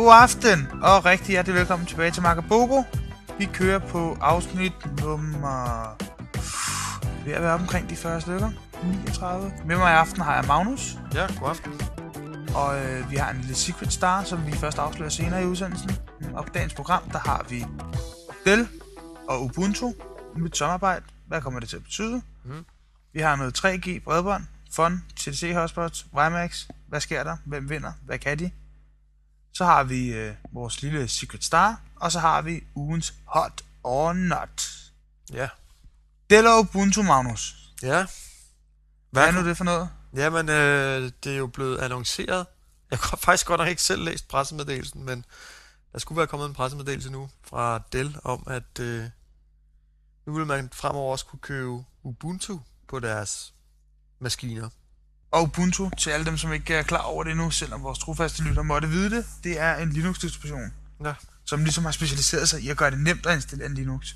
God aften, og rigtig hjertelig velkommen tilbage til Makabogo. Vi kører på afsnit nummer... Ved at være omkring de 40 stykker. 39. Med mig i aften har jeg Magnus, Ja, god aften. og øh, vi har en lille secret star, som vi først afslører senere i udsendelsen. Og på dagens program, der har vi Dell og Ubuntu mit samarbejde. Hvad kommer det til at betyde? Mhm. Vi har noget 3G bredbånd, Fun, TDC Hotspots, WiMAX. Hvad sker der? Hvem vinder? Hvad kan de? Så har vi øh, vores lille secret star, og så har vi ugens hot or not. Ja. Dell og Ubuntu, Magnus. Ja. Hvad er nu det for noget? Jamen, øh, det er jo blevet annonceret. Jeg har faktisk godt nok ikke selv læst pressemeddelelsen, men der skulle være kommet en pressemeddelelse nu fra Dell om, at øh, nu vil man fremover også kunne købe Ubuntu på deres maskiner. Og Ubuntu, til alle dem, som ikke er klar over det nu, selvom vores trofaste lytter måtte vide det, det er en Linux-distribution, Ja. som ligesom har specialiseret sig i at gøre det nemt at installere en Linux,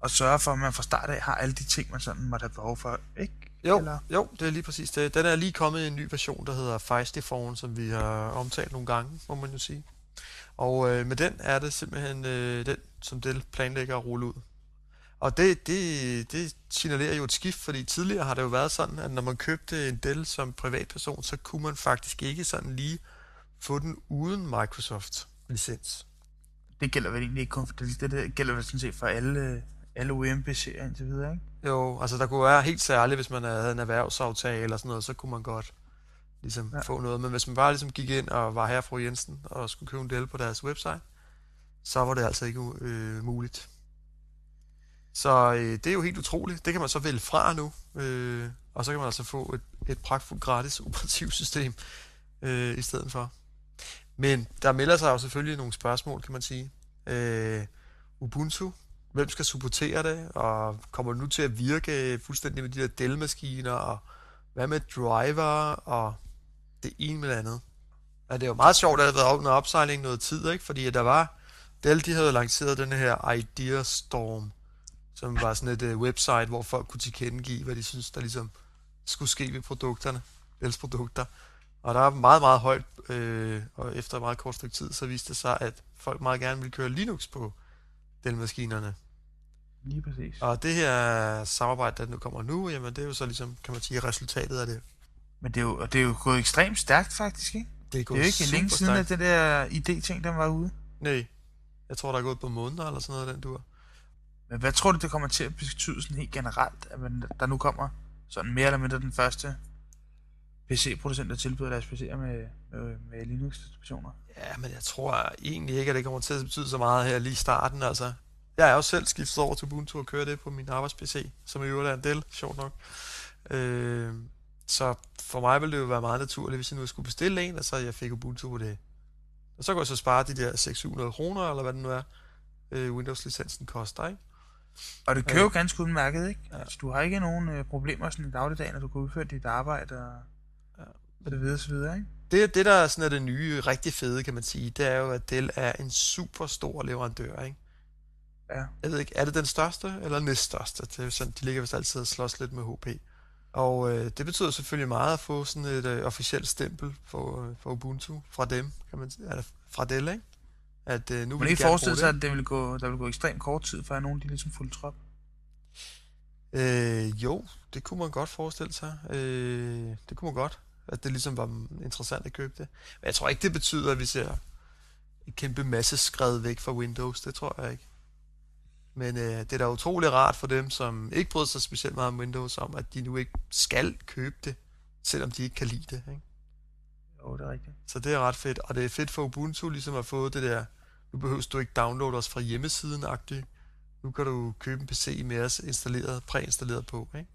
og sørge for, at man fra start af har alle de ting, man sådan måtte have behov for, ikke? Jo, Eller? jo, det er lige præcis det. Den er lige kommet i en ny version, der hedder Feisty Phone, som vi har omtalt nogle gange, må man jo sige. Og øh, med den er det simpelthen øh, den, som Dell planlægger at rulle ud. Og det, det, det signalerer jo et skift, fordi tidligere har det jo været sådan, at når man købte en Dell som privatperson, så kunne man faktisk ikke sådan lige få den uden Microsoft-licens. Det gælder vel egentlig ikke kun for det, det, gælder vel sådan set for alle, alle UMPC'er indtil videre, ikke? Jo, altså der kunne være helt særligt, hvis man havde en erhvervsaftale eller sådan noget, så kunne man godt ligesom ja. få noget. Men hvis man bare ligesom gik ind og var her fru Jensen og skulle købe en del på deres website, så var det altså ikke øh, muligt. Så øh, det er jo helt utroligt. Det kan man så vælge fra nu, øh, og så kan man altså få et, et pragtfuldt gratis operativsystem øh, i stedet for. Men der melder sig jo selvfølgelig nogle spørgsmål, kan man sige. Øh, Ubuntu, hvem skal supportere det, og kommer det nu til at virke fuldstændig med de der Dell-maskiner, og hvad med driver, og det ene med det andet. Ja, det er jo meget sjovt, at det har været under opsejling noget tid, ikke? fordi der var, Dell de havde lanceret den her Idea Storm, som var sådan et uh, website, hvor folk kunne tilkendegive, hvad de synes, der ligesom skulle ske ved produkterne, Dells produkter. Og der var meget, meget højt, øh, og efter et meget kort stykke tid, så viste det sig, at folk meget gerne ville køre Linux på Dell-maskinerne. Lige præcis. Og det her samarbejde, der nu kommer nu, jamen det er jo så ligesom, kan man sige, resultatet af det. Men det er, jo, og det er jo gået ekstremt stærkt, faktisk, ikke? Det er, Det er jo ikke længe siden, at den der idé-ting, den var ude. Nej, jeg tror, der er gået på måneder eller sådan noget, den dur. Men hvad tror du, det kommer til at betyde sådan helt generelt, at man, der nu kommer sådan mere eller mindre den første PC-producent, der tilbyder deres PC'er med, med, med Linux-distributioner? Ja, men jeg tror egentlig ikke, at det kommer til at betyde så meget her lige i starten, altså. Jeg er jo selv skiftet over til Ubuntu og kører det på min arbejds-PC, som i øvrigt er en del, sjovt nok. Øh, så for mig ville det jo være meget naturligt, hvis jeg nu skulle bestille en, og så jeg fik Ubuntu på det. Og så kunne jeg så spare de der 600 kroner, eller hvad det nu er, øh, Windows-licensen koster, ikke? Og det kører jo ganske udmærket, ikke? Ja. Altså, du har ikke nogen øh, problemer sådan i dagligdagen, når du kan udføre dit arbejde og Ja. så videre, så videre, ikke? Det, det der er sådan er det nye, rigtig fede, kan man sige, det er jo, at Dell er en super stor leverandør, ikke? Ja. Jeg ved ikke, er det den største eller næststørste? Det er sådan, de ligger vist altid og slås lidt med HP. Og øh, det betyder selvfølgelig meget at få sådan et øh, officielt stempel for, øh, for Ubuntu fra dem, kan man sige, eller fra Dell, ikke? At øh, nu Man vil ikke forestille sig, at det vil gå, der vil gå ekstremt kort tid, før nogen de ligesom fuldt trop. Øh, jo, det kunne man godt forestille sig. Øh, det kunne man godt, at det ligesom var interessant at købe det. Men jeg tror ikke, det betyder, at vi ser et kæmpe masse skred væk fra Windows. Det tror jeg ikke. Men øh, det er da utrolig rart for dem, som ikke bryder sig specielt meget om Windows, om at de nu ikke skal købe det, selvom de ikke kan lide det. Ikke? Jo, det er rigtigt. Så det er ret fedt. Og det er fedt for Ubuntu ligesom at få det der, nu behøver du ikke downloade os fra hjemmesiden -agtigt. Nu kan du købe en PC med os installeret, præinstalleret på. Ikke?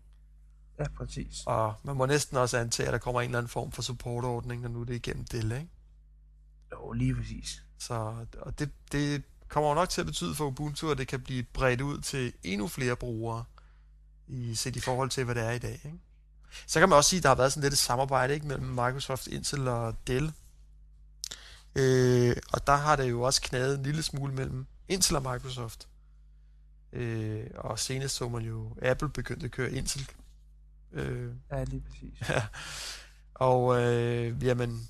Ja, præcis. Og man må næsten også antage, at der kommer en eller anden form for supportordning, når nu det er igennem Dell, ikke? Jo, lige præcis. Så og det, det kommer jo nok til at betyde for Ubuntu, at det kan blive bredt ud til endnu flere brugere, i, set i forhold til, hvad det er i dag, ikke? Så kan man også sige, at der har været sådan lidt et samarbejde ikke, mellem Microsoft, Intel og Dell. Øh, og der har det jo også knaget en lille smule mellem Intel og Microsoft. Øh, og senest så man jo, Apple begyndte at køre Intel. Øh, Ja, lige præcis. Ja. Og øh, jamen,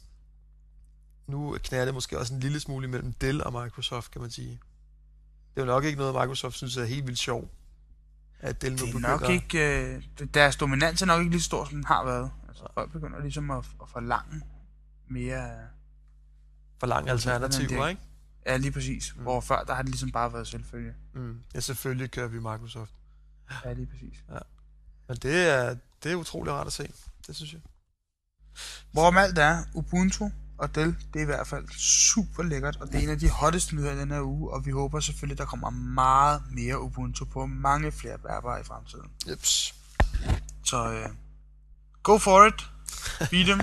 nu knærer det måske også en lille smule mellem Dell og Microsoft, kan man sige. Det er jo nok ikke noget, Microsoft synes er helt vildt sjov. At Dell nu Det er nok ikke, øh, deres dominans er nok ikke lige så stor, som den har været. Altså, folk begynder ligesom at, at forlange mere... for lange alternativer, ikke? Ja, lige præcis. Mm. Hvor før, der har det ligesom bare været selvfølge. Mm. Ja, selvfølgelig kører vi Microsoft. Ja, lige præcis. Men det er, det er utrolig rart at se. Det synes jeg. Hvorom alt er, Ubuntu og Dell, det er i hvert fald super lækkert, og det er en af de hotteste nyheder i den her uge, og vi håber selvfølgelig, der kommer meget mere Ubuntu på mange flere bærbare i fremtiden. Jeps. Så øh, go for it. Beat dem.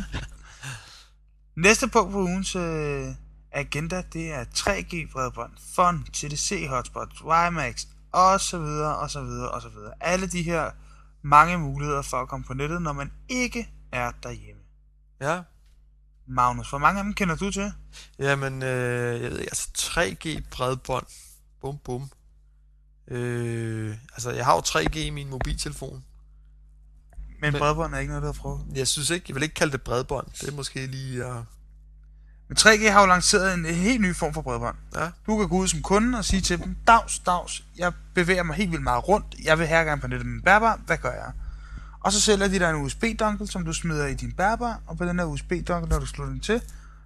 Næste punkt på ugens øh, agenda, det er 3G bredbånd, FON, TDC hotspot, WiMAX, og så videre, og så videre, og så videre. Alle de her mange muligheder for at komme på nettet, når man ikke er derhjemme. Ja. Magnus, hvor mange af dem kender du til? Jamen, øh, jeg ved ikke, altså 3G bredbånd. Bum, bum. Øh, altså, jeg har jo 3G i min mobiltelefon. Men Men- bredbånd er ikke noget, du har prøvet. Jeg synes ikke, jeg vil ikke kalde det bredbånd. Det er måske lige... Uh... Men 3G har jo lanceret en helt ny form for bredbånd. Ja. Du kan gå ud som kunde og sige til dem, dags, dags, jeg bevæger mig helt vildt meget rundt, jeg vil her gerne på nettet med bærbar, hvad gør jeg? Og så sælger de dig en USB-dongle, som du smider i din bærbar, og på den her USB-dongle, når du slutter den til,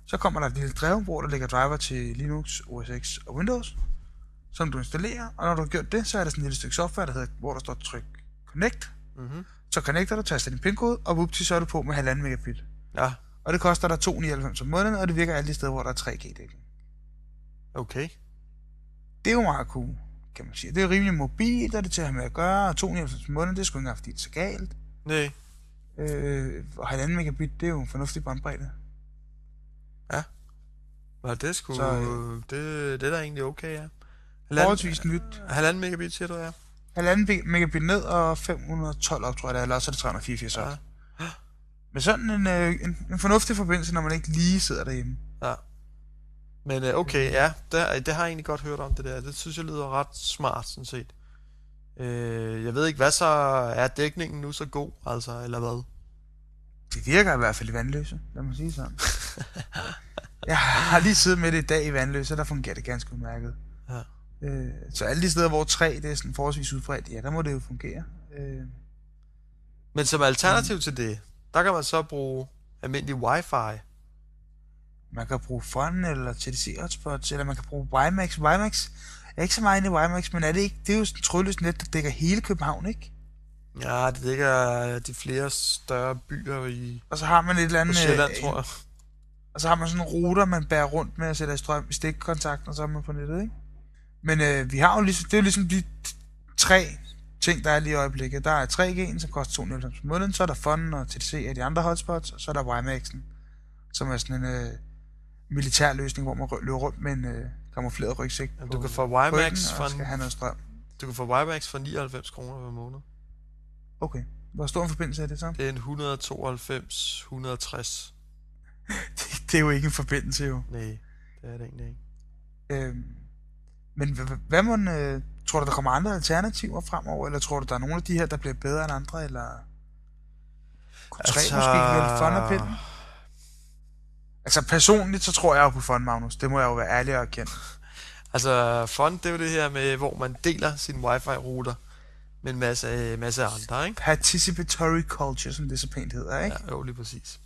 så kommer der et lille drev, hvor der ligger driver til Linux, OS X og Windows, som du installerer, og når du har gjort det, så er der sådan et lille stykke software, der hedder, hvor der står tryk Connect, Mm-hmm. så connecter du, taster din pin-kode, og whoopty, så er du på med 1,5 megabit. Ja, Og det koster dig 2,99 om måneden, og det virker alle de steder, hvor der er 3G-dækning. okay. Det er jo meget cool, kan man sige. Det er rimelig mobilt, og det er til at have med at gøre, og 299 om måneden, det er sgu ikke engang, fordi det er så galt. Nej. Øh, og 1,5 megabit, det er jo en fornuftig båndbredde. Var det sgu... Så, øh, det, det er da egentlig okay, ja. Forholdsvis nyt. Halvanden megabit, siger du, ja. 1,5 megabit ned, og 512 op, tror jeg det er, eller også er det 384 op. Ja. Men sådan en, øh, en, en fornuftig forbindelse, når man ikke lige sidder derhjemme. Ja. Men øh, okay, ja, det, det har jeg egentlig godt hørt om det der. Det synes jeg lyder ret smart, sådan set. Øh, jeg ved ikke, hvad så er dækningen nu så god, altså, eller hvad? Det virker i hvert fald i vandløse, lad mig sige sådan. jeg har lige siddet med det i dag i vandløse, og der fungerer det ganske udmærket. Ja. Øh, så alle de steder, hvor 3 det er sådan forholdsvis udbredt, ja, der må det jo fungere. Øh, Men som alternativ til det, der kan man så bruge almindelig wifi. man kan bruge Fun eller TDC hotspots, eller man kan bruge WiMAX. WiMAX er ikke så meget inde i WiMAX, men er det ikke? Det er jo sådan et trådløst net, der dækker hele København, ikke? Ja, det ligger de flere større byer i Og så har man et eller på andet... Sjælland, øh, tror jeg. Og så har man sådan en router, man bærer rundt med og sætter i strøm i stikkontakten, og så er man på nettet, ikke? Men øh, vi har jo ligesom, det er jo ligesom de tre ting, der er lige i øjeblikket. Der er 3G'en, som koster 299 om måneden, så er der Fun og TDC af de andre hotspots, og så er der WiMAX'en, som er sådan en øh, militær løsning, hvor man løber rundt med en øh, kamufleret rygsæk på du kan få WiMAX for, skal have noget strøm. du kan få WiMAX for 99 kroner hver måned. Okay. Hvor stor en forbindelse er det så? Det er en 192, 160. Det, det er jo ikke en forbindelse, jo. Nej, det er det egentlig ikke. Øhm, men hvad, hvad må, øh, tror du, der kommer andre alternativer fremover, eller tror du, der er nogle af de her, der bliver bedre end andre, eller kunne tre altså... måske ikke vælge? Altså personligt, så tror jeg jo på fun, Magnus. Det må jeg jo være ærlig og erkende. Altså, fun, det er jo det her med, hvor man deler sin wifi-router med en masse, masse andre, ikke? Participatory culture, som det så pænt hedder, ikke? Ja, jo, lige præcis.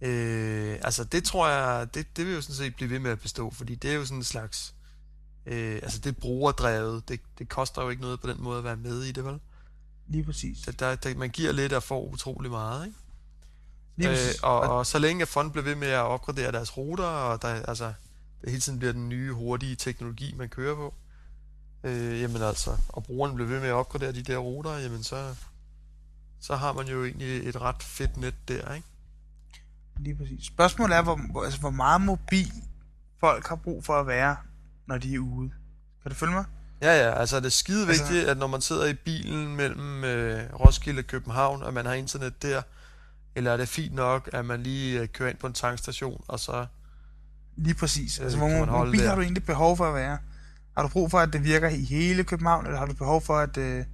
Øh, altså, det tror jeg, det, det vil jo sådan set blive ved med at bestå, fordi det er jo sådan en slags, øh, altså det er brugerdrevet, det, det koster jo ikke noget på den måde at være med i det, vel? Lige præcis. Så der, der, man giver lidt og får utrolig meget, ikke? Øh, og, og så længe at fond bliver ved med at opgradere deres ruter, og der, altså, det hele tiden bliver den nye, hurtige teknologi, man kører på, øh, jamen altså, og brugeren bliver ved med at opgradere de der ruter, jamen så, så har man jo egentlig et ret fedt net der, ikke? Lige præcis. Spørgsmålet er, hvor, altså, hvor meget mobil folk har brug for at være, når de er ude. Kan du følge mig? Ja, ja, altså det er skide Altså- vigtigt, at når man sidder i bilen mellem øh, Roskilde og København, at man har internet der, eller er det fint nok, at man lige øh, kører ind på en tankstation, og så... Lige præcis. Øh, Altså, hvor man mobil der. har du egentlig behov for at være? Har du brug for, at det virker i hele København, eller har du behov for, at øh,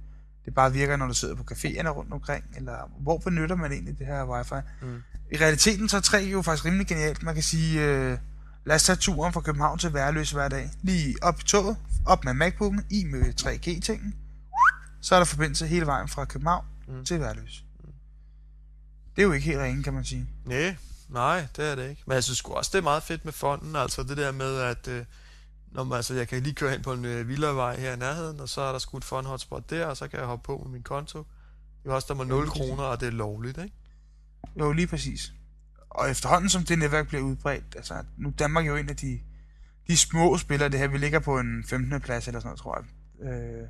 det bare virker, når du sidder på caféerne rundt omkring? Eller hvor benytter man egentlig det her wifi? Mm. I realiteten så er 3G jo faktisk rimelig genialt. Man kan sige, øh, Lad os tage turen fra København til Værløse hver dag. Lige op i toget, op med MacBook'en, i med 3G-tingen. Så er der forbindelse hele vejen fra København Mm. til Værløse. Det er jo ikke helt ringe, kan man sige. Nej, nej, det er det ikke. Men jeg synes også, det er meget fedt med fonden. Altså det der med, at øh, når man, altså, jeg kan lige køre hen på en øh, villavej her i nærheden, og så er der sgu et fond hotspot der, og så kan jeg hoppe på med min konto. Det koster mig 0 lige præcis. kroner, og det er lovligt, ikke? Jo, lige præcis. Og efterhånden som det netværk bliver udbredt, altså nu er Danmark jo en af de, de små spillere, det her, vi ligger på en 15. plads eller sådan noget, tror jeg, øh,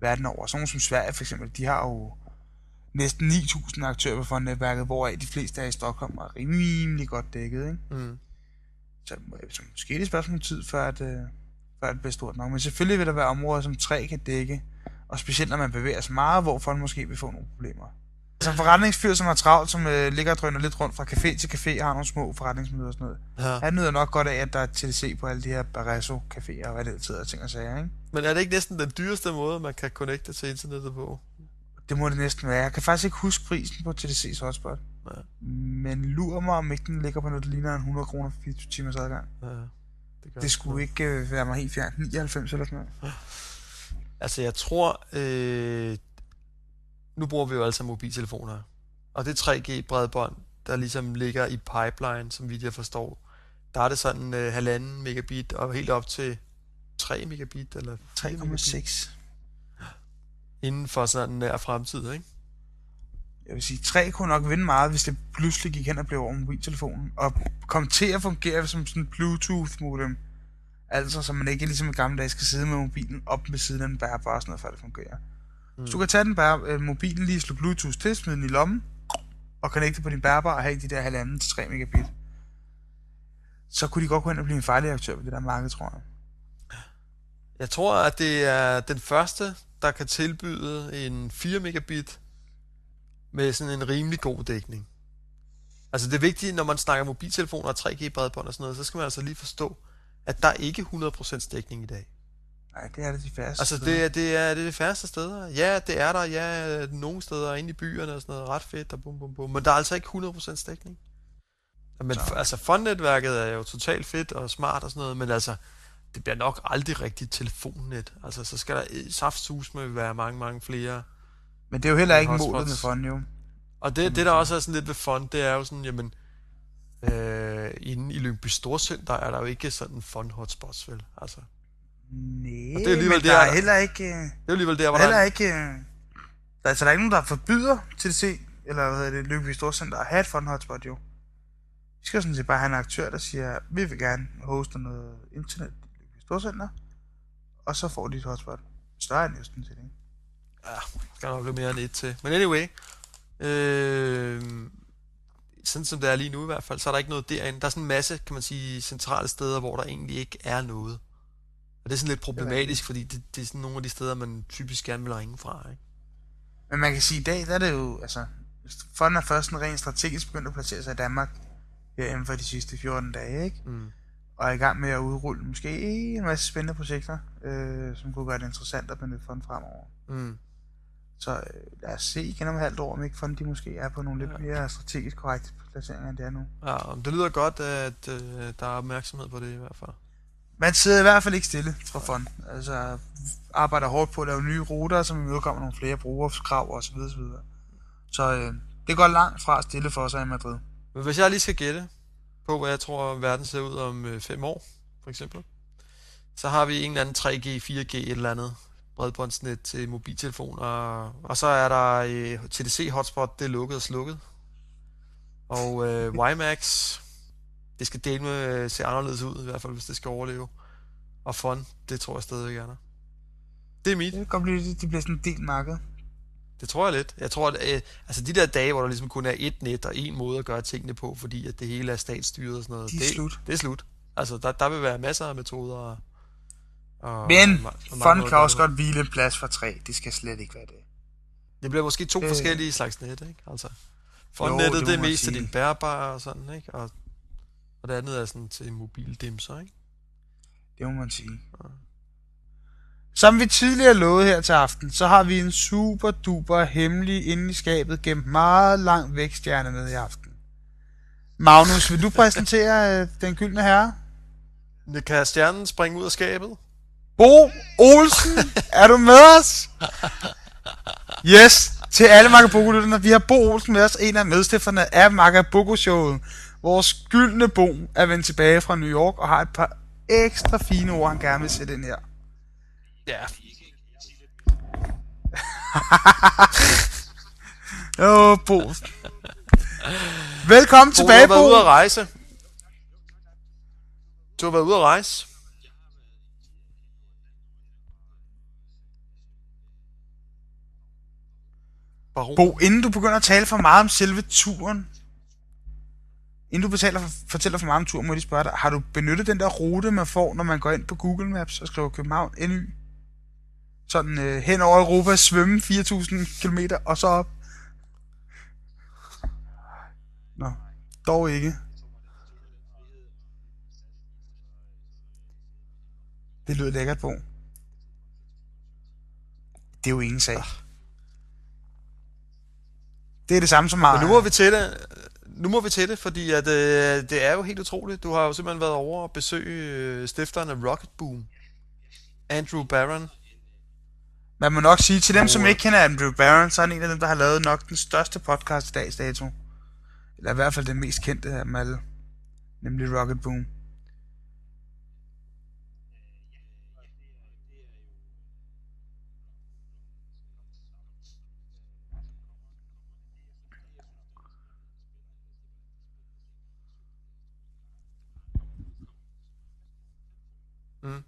verden over. Sådan som Sverige for eksempel, de har jo næsten 9.000 aktører på fondnetværket, hvoraf de fleste er i Stockholm og er rimelig godt dækket, ikke? Mm. Så, så måske er det et spørgsmål tid, før, at, øh, før det bliver stort nok. Men selvfølgelig vil der være områder, som træ kan dække, og specielt når man bevæger sig meget, hvor folk måske vil få nogle problemer. Som forretningsfyr, som har travlt, som øh, ligger og drøner lidt rundt fra café til café, har nogle små forretningsmøder og sådan noget. Ja. Han nyder nok godt af, at der er TDC på alle de her Barresso caféer og hvad det altid er ting og sager, ikke? Men er det ikke næsten den dyreste måde, man kan connecte til internettet på? Det må det næsten være. Jeg kan faktisk ikke huske prisen på TDC's hotspot. Ja. Men lurer mig, om ikke den ligger på noget, der ligner en 100 kroner for 24 timers adgang. Ja, det, gør Det skulle ikke øh, være mig helt fjernt. 99 eller sådan noget. Altså, jeg tror... Øh, nu bruger vi jo altså mobiltelefoner. Og det 3G-bredbånd, der ligesom ligger i pipeline, som vi jeg forstår, der er det sådan øh, halvanden megabit og helt op til 3 megabit eller 4 megabit 3,6. Inden for sådan en nær fremtid, ikke? Jeg vil sige, 3 kunne nok vinde meget, hvis det pludselig gik hen og blev over mobiltelefonen. Og kom til at fungere som sådan en Bluetooth-modem. Altså, så man ikke ligesom i gamle dage skal sidde med mobilen op ved siden af den bærbare og sådan noget, før det fungerer. Mm. Hvis du kan tage den bære, øh, mobilen lige slå Bluetooth til, smide den i lommen, og connecte på din bærbare og have de der halvanden til 3 megabit, så kunne de godt gå hen og blive en farlig aktør på det der marked, tror jeg. Jeg tror, at det er den første, der kan tilbyde en 4 megabit med sådan en rimelig god dækning. Altså det er vigtigt, når man snakker mobiltelefoner og 3G-bredbånd og sådan noget, så skal man altså lige forstå, at der er ikke 100% dækning i dag. Nej, det er det de færreste. Altså det, er- det, er, det er det færreste steder. Ja, det er der. Ja, nogle steder inde i byerne og sådan noget ret fedt og bum bum bum. Men der er altså ikke 100% dækning. Men Så. altså fondnetværket er jo totalt fedt og smart og sådan noget, men altså det bliver nok aldrig rigtigt telefonnet. Altså så skal der saftsus med være mange, mange flere. Men det er jo heller ikke Hotspots. målet med fond, jo. Og det, det der også er sådan lidt ved fond, det er jo sådan, jamen, øh, inde i Lyngby Storcenter er der jo ikke sådan fond hotspots, vel? Altså, Nej, Og det er alligevel men der, der er heller ikke... øh, det er alligevel der, hvor Heller der er, ikke... øh, Der, er- altså, der er ikke nogen, der forbyder TDC, eller hvad hedder det, Lyngby Storcenter, at have et fund hotspot, jo. Vi skal sådan set bare have en aktør, der siger, vi vil gerne hoste noget internet Storcenter, og så får de et hotspot. Større end sådan set, ikke? Ja, skal nok blive mere end et til. Men anyway, øh, sådan som det er lige nu i hvert fald, så er der ikke noget derinde. Der er sådan en masse, kan man sige, centrale steder, hvor der egentlig ikke er noget. Og det er sådan lidt problematisk, fordi det, det er sådan nogle af de steder, man typisk gerne vil ringe fra. Ikke? Men man kan sige, i dag, der er det jo, altså, fonden er først en rent strategisk begyndt at placere sig i Danmark, her inden for de sidste 14 dage, ikke? Mm. Og er i gang med at udrulle måske en masse spændende projekter, øh, som kunne gøre det interessant at benytte fonden fremover. Mm. Så øh, lad os se igen om et halvt år, om ikke fonden de måske er på nogle lidt Ja. mere strategisk korrekte placeringer, end det er nu. Ja, og det lyder godt, at øh, der er opmærksomhed på det i hvert fald. Man sidder i hvert fald ikke stille fra fonden. Altså arbejder hårdt på at lave nye ruter, som imødekommer nogle flere brugerkrav osv. Så, videre. så øh, det går langt fra stille for sig i Madrid. Men hvis jeg lige skal gætte på, hvad jeg tror, verden ser ud om øh, fem år, for eksempel, så har vi en eller anden 3G, 4G, et eller andet bredbåndsnet til mobiltelefoner, og så er der øh, TDC hotspot, det er lukket og slukket. Og øh, WiMAX, det skal dele med øh, se anderledes ud, i hvert fald hvis det skal overleve. Og Fun, det tror jeg stadigvæk er der. Det er mit. Det kan godt blive, det bliver sådan en del marked. Det tror jeg lidt. Jeg tror, at øh, altså de der dage, hvor der ligesom kun er et net og en måde at gøre tingene på, fordi at det hele er statsstyret og sådan noget. De er det, slut. Det er slut. Altså, der, der vil være masser af metoder. Og, og Men og fonden kan også det godt hvile en plads for tre. Det skal slet ikke være det. Det bliver måske to Øh. forskellige slags net, ikke? Altså, fondnettet, det det, er mest til din bærbare og sådan, ikke? Og, og det andet er sådan til mobildimser, ikke? Det må man sige. Som vi tidligere lovede her til aften, så har vi en super duper hemmelig inde i skabet gemt meget langt væk stjerne med i aften. Magnus, vil du præsentere øh, den gyldne herre? Kan stjernen springe ud af skabet? Bo Olsen, er du med os? Yes, til alle Magabogo-lytterne. Vi har Bo Olsen med os, en af medstifterne af Magabogo-showet. Vores gyldne Bo er vendt tilbage fra New York og har et par ekstra fine ord, han gerne vil sætte ind her. Ja. Åh, Bo. Velkommen Bo, tilbage, du har været Bo. ude at rejse. Du har været ude at rejse. Baron. Bo, inden du begynder at tale for meget om selve turen, inden du betaler for, fortæller for meget om turen, må jeg lige spørge dig, har du benyttet den der rute, man får, når man går ind på Google Maps og skriver København NY? Sådan øh, hen over Europa, svømme 4.000 km og så op? Nå, dog ikke. Det lyder lækkert, Bo. Det er jo ingen sag. Det er det samme som mig. Men nu må vi til det. Nu må vi til det, fordi at, øh, det er jo helt utroligt. Du har jo simpelthen været over og besøge øh, stifteren af Rocket Boom. Andrew Barron. Man må nok sige, til dem, som ikke kender Andrew Barron, så er han en af dem, der har lavet nok den største podcast i dags dato. Eller i hvert fald den mest kendte af dem alle. Nemlig Rocket Boom. Mm.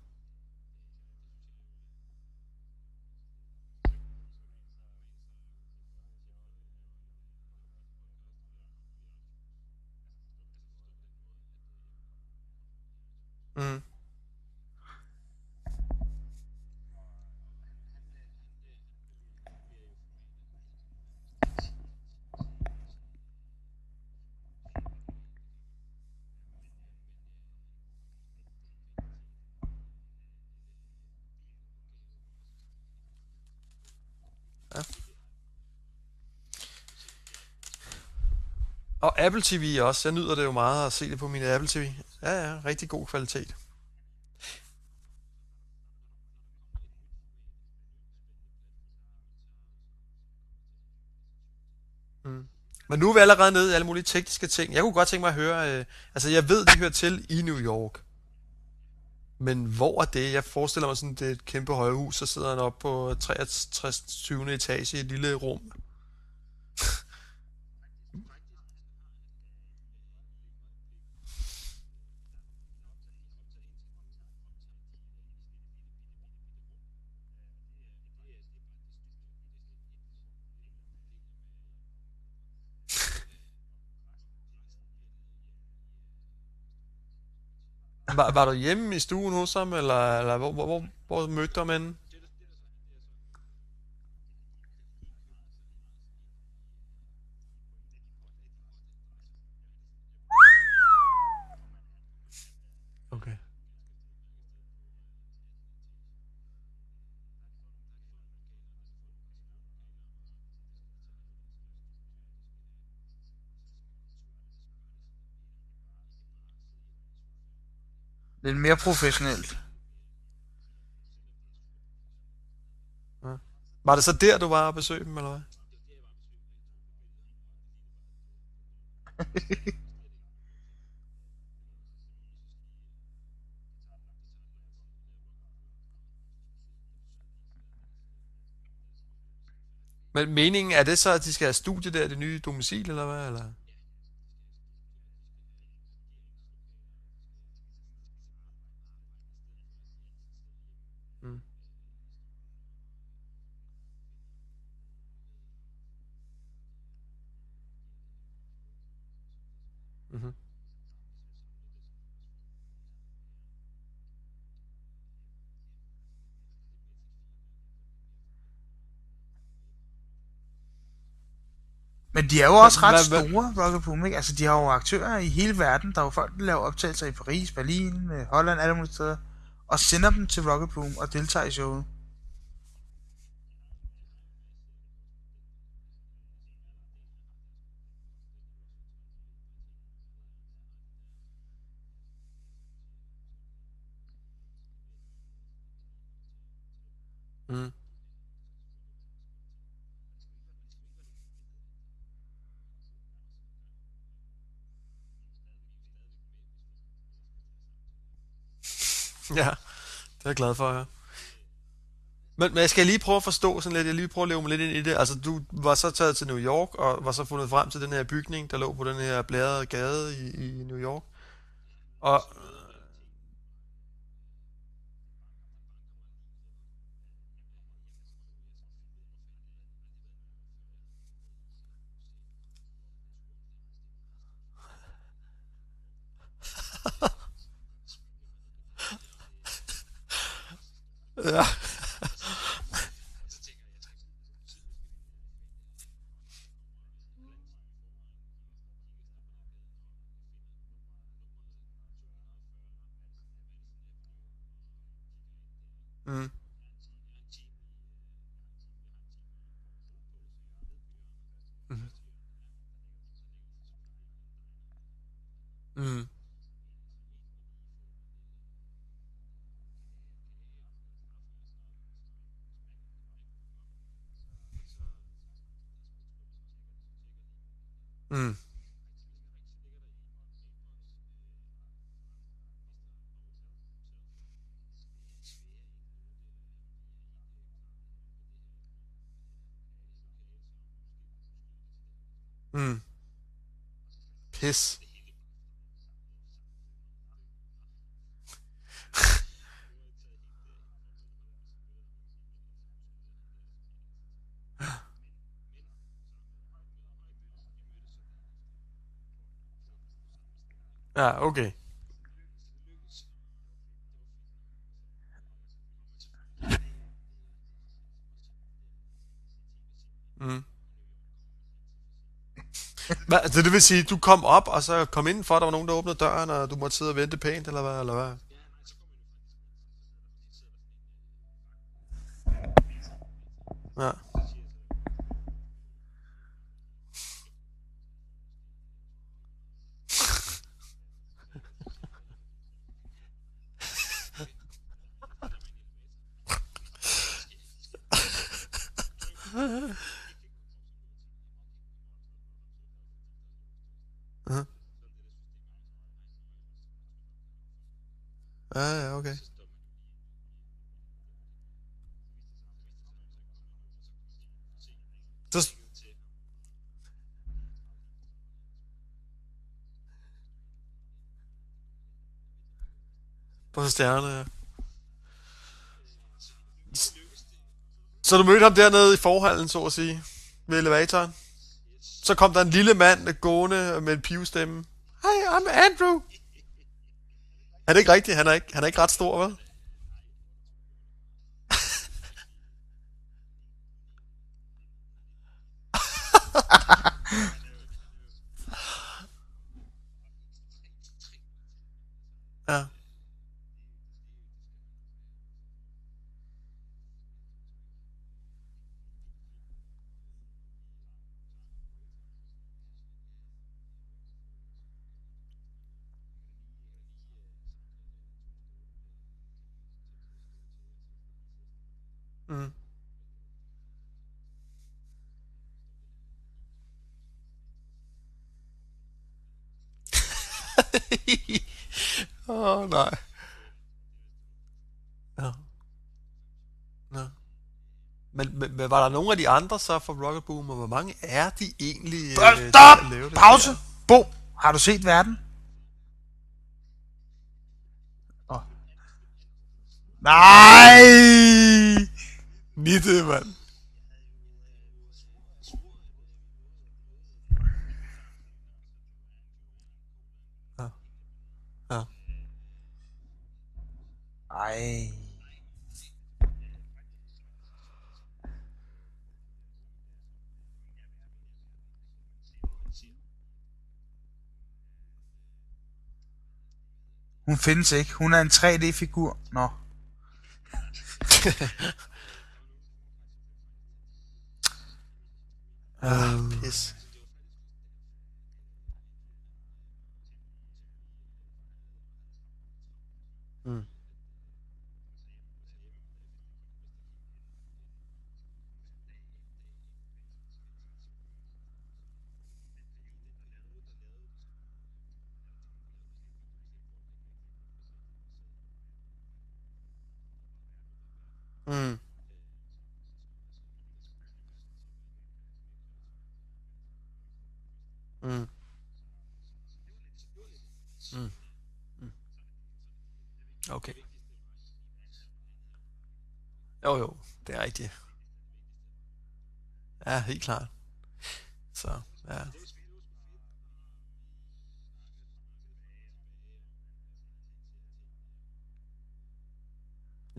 Mm. Ja. Og Apple TV også. Jeg nyder det jo meget at se det på min Apple TV. Ja, ja, rigtig god kvalitet. Mm. Men nu er vi allerede nede i alle mulige tekniske ting. Jeg kunne godt tænke mig at høre, øh, altså jeg ved, de hører til i New York. Men hvor er det? Jeg forestiller mig sådan, det er et kæmpe højhus, så sidder han oppe på 63. 20. etage i et lille rum. Var, var du hjemme i stuen hos ham, eller, eller hvor, hvor, hvor, hvor mødte du ham henne? Okay. Lidt mere professionelt. Var det så der, du var og besøgte dem, eller hvad? Men meningen, er det så, at de skal have studie der, det nye domicil, eller hvad? Eller? Mm. Mhm. Men de er jo også ret store, Rocket Boom, ikke? Altså, de har jo aktører i hele verden. Der er jo folk, der laver optagelser i Paris, Berlin, øh, Holland, alle mulige steder. Og sender dem til Rocket Boom og deltager i showet. Mm. Ja, det er jeg glad for at høre. Men, men jeg skal lige prøve at forstå sådan lidt, jeg lige prøve at leve mig lidt ind i det. Altså, du var så taget til New York, og var så fundet frem til den her bygning, der lå på den her blærede gade i, i New York. Og... Ja. Mm. Pis. Ja, okay. Mm. Hvad, altså, det vil sige, du kom op, og så kom ind for, der var nogen, der åbnede døren, og du måtte sidde og vente pænt, eller hvad? Eller hvad? Ja. Mhm. Ja, ja, okay. Så, på stjerne, ja. Så du mødte ham dernede i forhallen, så at sige, ved elevatoren? Så kom der en lille mand gående med en pivstemme. Hej, I'm Andrew. Er det ikke rigtigt? Han er ikke, han er ikke ret stor, vel? Ja. Mm. Åh, oh, nej. Ja. ja. Men, men, men var der nogen af de andre så fra Rocket Boom, og hvor mange er de egentlig? Stop! øh, Stop! det Pause! der? Bo, har du set verden? Åh. Nej! Nitte, mand. Ej. Hun findes ikke. Hun er en 3D-figur. Nå. Ah, pis. Mm. Mm. Mm. Mm. Mm. Okay. Jo, jo, det er rigtigt. Ja, helt klart. Så, ja.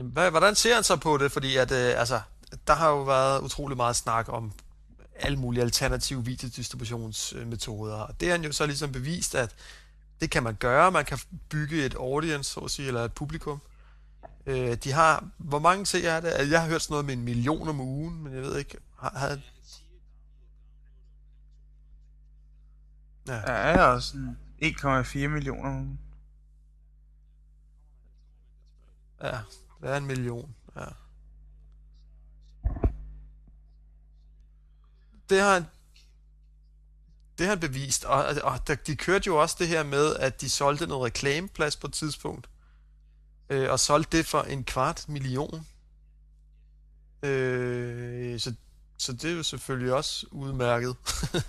Hvad, hvordan ser han så på det? Fordi at, øh, altså, der har jo været utrolig meget snak om alle mulige alternative videodistributionsmetoder. Og det har han jo så ligesom bevist, at det kan man gøre. Man kan bygge et audience, så at sige, eller et publikum. Øh, de har, hvor mange ser er det? Jeg har hørt sådan noget med en million om ugen, men jeg ved ikke, har, har Ja, ja er også sådan 1,4 millioner om ugen. Ja, der er en million. Ja. Det har han, det har han bevist, og, og der, de kørte jo også det her med, at de solgte noget reklameplads på et tidspunkt, øh, og solgte det for en kvart million. Øh, så, så det er jo selvfølgelig også udmærket.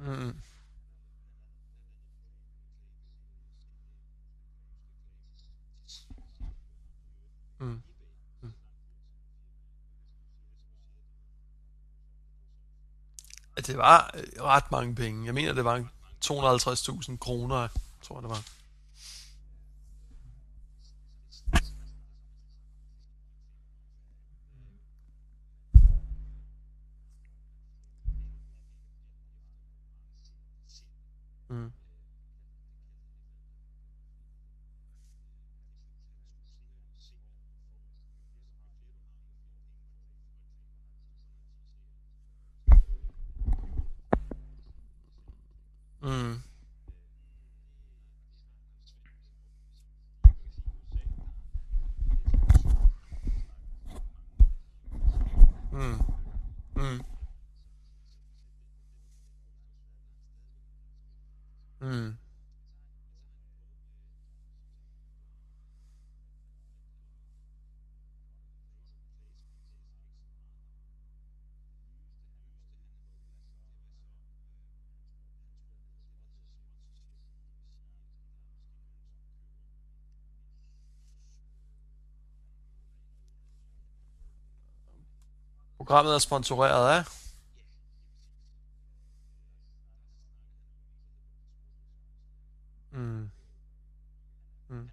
Mm. Mm. Mm. At det var øh, ret mange penge. Jeg mener, det var 250.000 kroner, tror jeg, det var. Programmet er sponsoreret af Mm. Mm.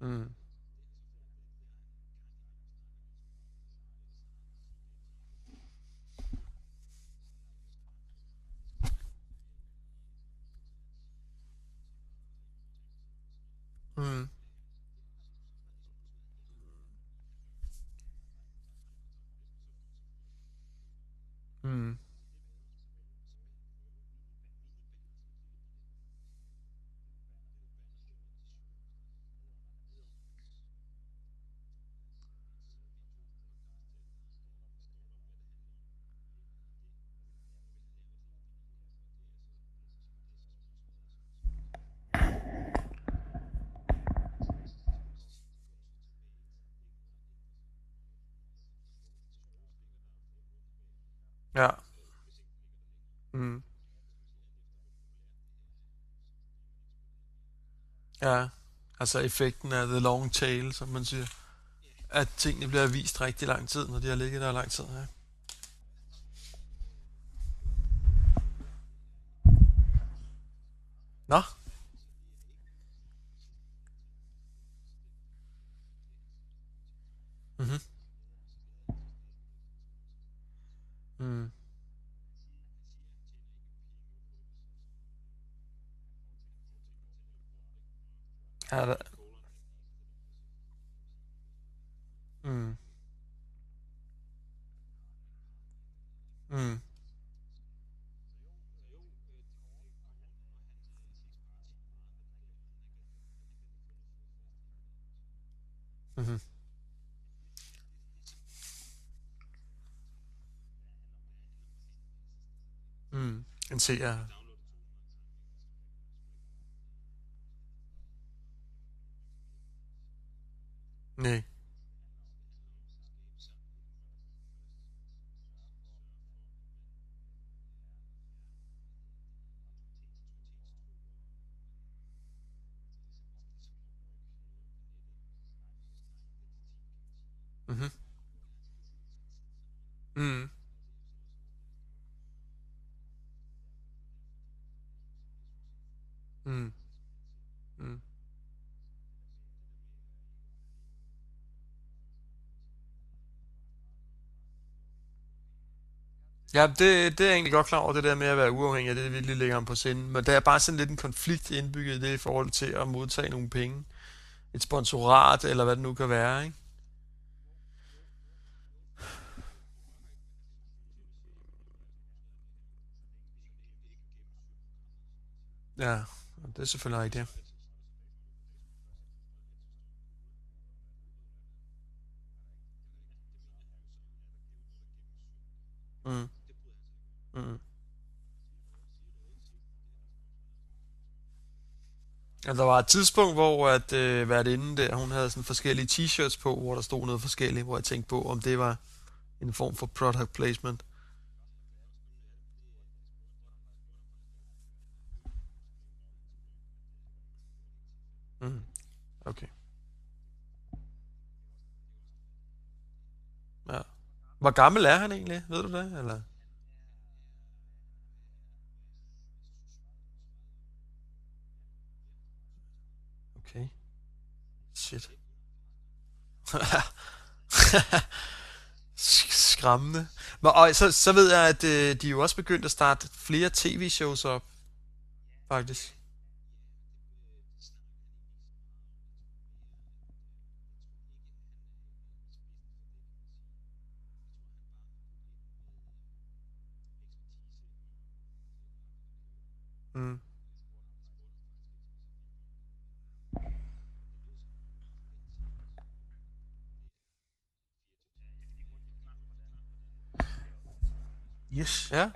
Mm. Mm. Mm. Ja. Mm. Ja. Altså effekten af the long tail, som man siger. At tingene bliver vist rigtig lang tid, når de har ligget der lang tid. Ja. Nå. Mhm. Mm. Ja, det, mm. Mm. Mhm. Mm. En seer. Nej. Mhm. Mm. Mm. Mm. Ja, det, det er jeg egentlig godt klar over, det der med at være uafhængig, det virkelig ligger ham på sinde. Men der er bare sådan lidt en konflikt indbygget i det i forhold til at modtage nogle penge. Et sponsorat, eller hvad det nu kan være, ikke? Ja, det er selvfølgelig rigtigt. Mm. Mm-hmm. Mm. Ja, der var et tidspunkt, hvor at øh, været inde der, hun havde sådan forskellige t-shirts på, hvor der stod noget forskelligt, hvor jeg tænkte på, om det var en form for product placement. Mm. Okay. Ja. Hvor gammel er han egentlig? Ved du det? Eller? Okay. Shit. Skræmmende. Men, og så, så ved jeg, at øh, de er jo også begyndt at starte flere tv-shows op, faktisk. Mm. Yes. Ja.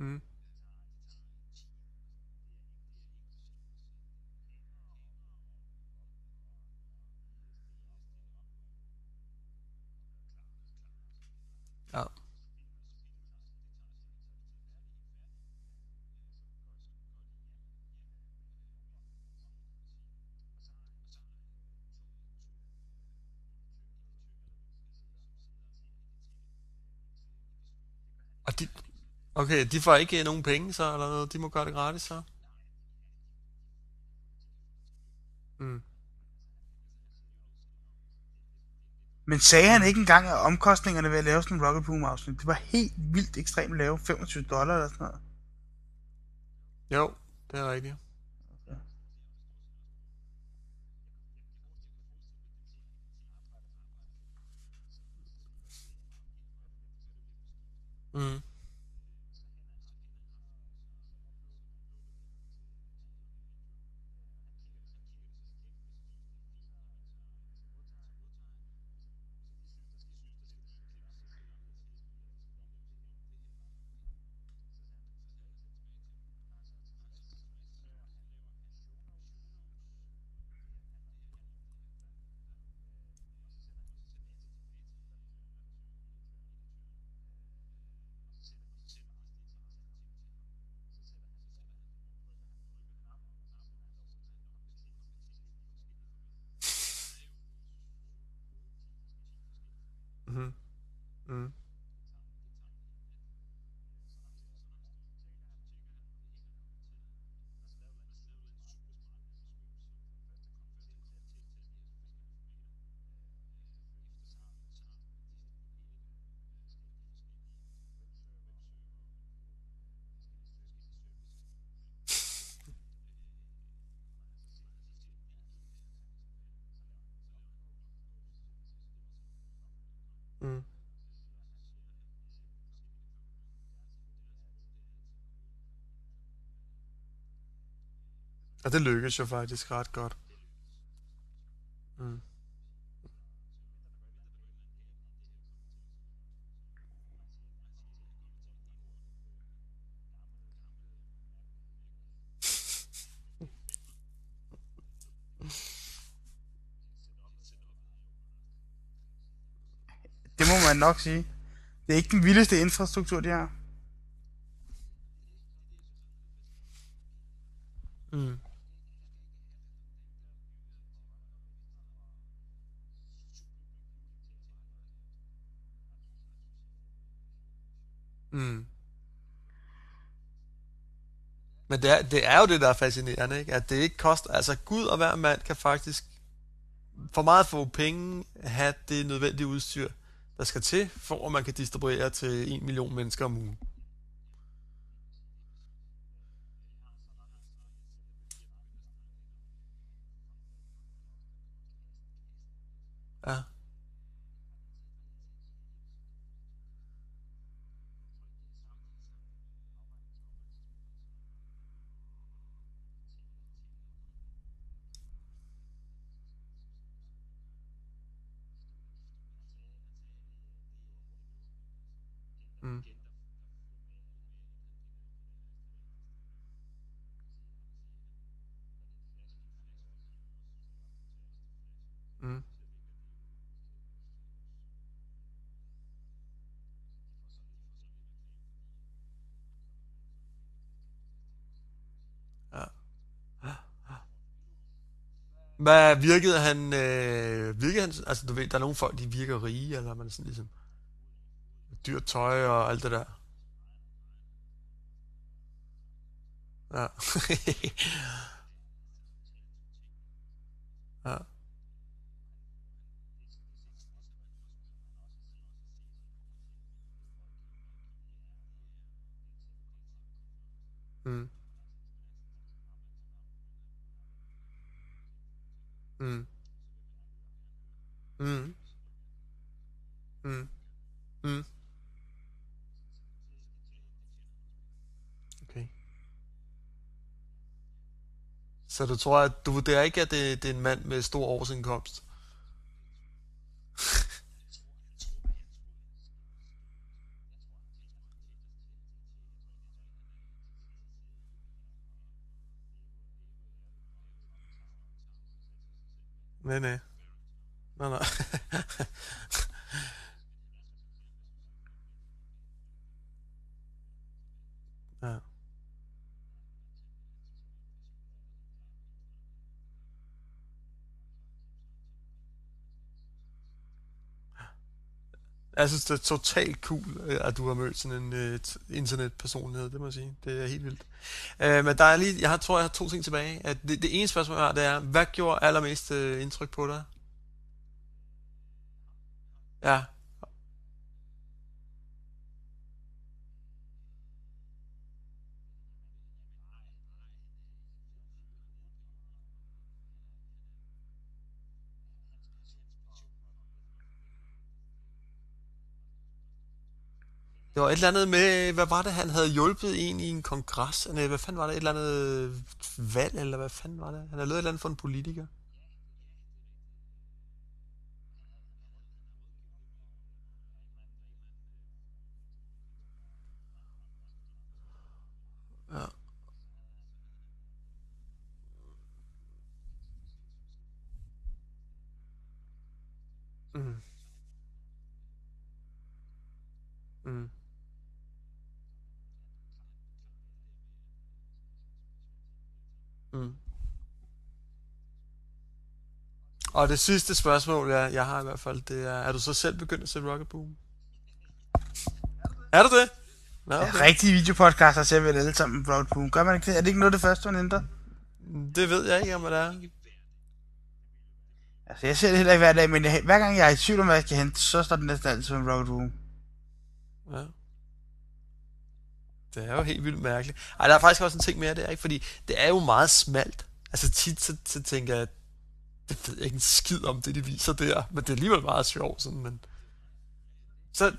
Mm. Ja. Og de, okay, de får ikke øh, nogen penge så, eller noget? De må gøre det gratis så? Mm. Men sagde han ikke engang, at omkostningerne ved at lave sådan en Rocket Boom afsnit, det var helt vildt ekstremt lave, 25 dollar eller sådan noget. Jo, det er rigtigt. Mm. Mm. Mm. Og det lykkedes jo faktisk ret godt. Mm. Det må man nok sige. Det er ikke den vildeste infrastruktur, de har. Mm. Mm. Men det er, det er jo det, der er fascinerende, ikke? At det ikke koster... Altså, Gud og hver mand kan faktisk for meget få penge have det nødvendige udstyr, der skal til, for at man kan distribuere til en million mennesker om ugen. Ja. Mm. Mm. Ja. Hvad virkede han, øh, virkede han, altså du ved, der er nogle folk, de virker rige, eller man sådan ligesom dyrt tøj og alt det der. Ja. ja. Mm. Mm. Mm. Mm. Mm. Okay. Så du tror, at du vurderer ikke, at det, det er en mand med stor årsindkomst? Nej, nej. Nej, nej. ja. Jeg synes, det er totalt cool, øh, at du har mødt sådan en uh, internetpersonlighed, det må jeg sige. Det er helt vildt. Uh, men der er lige, jeg har, tror, jeg har to ting tilbage. At det, det ene spørgsmål, jeg har, det er, hvad gjorde allermest uh, indtryk på dig? Ja. Det var et eller andet med, hvad var det, han havde hjulpet en i en kongres? Nej, hvad fanden var det? Et eller andet valg, eller hvad fanden var det? Han havde lavet et eller andet for en politiker. Ja. Mm. Mm. Mm. Og det sidste spørgsmål, jeg, jeg har i hvert fald, det er, er du så selv begyndt at se Rocket Boom? Er du det? Nå, Ja, okay. rigtige videopodcaster ser vi alle sammen Road Boom. Gør man ikke det? Er det ikke noget af det første, man ændrer? Det ved jeg ikke, om det er. Altså, jeg ser det heller ikke hver dag, men jeg, hver gang jeg er i tvivl om, hvad jeg skal hente, så står det næsten altid som Road Boom. Ja. Det er jo helt vildt mærkeligt. Ej, der er faktisk også en ting mere der, ikke? Fordi det er jo meget smalt. Altså tit så, så tænker jeg, det ved jeg ikke en skid om det, de viser der. Men det er alligevel meget sjovt, sådan, men... så,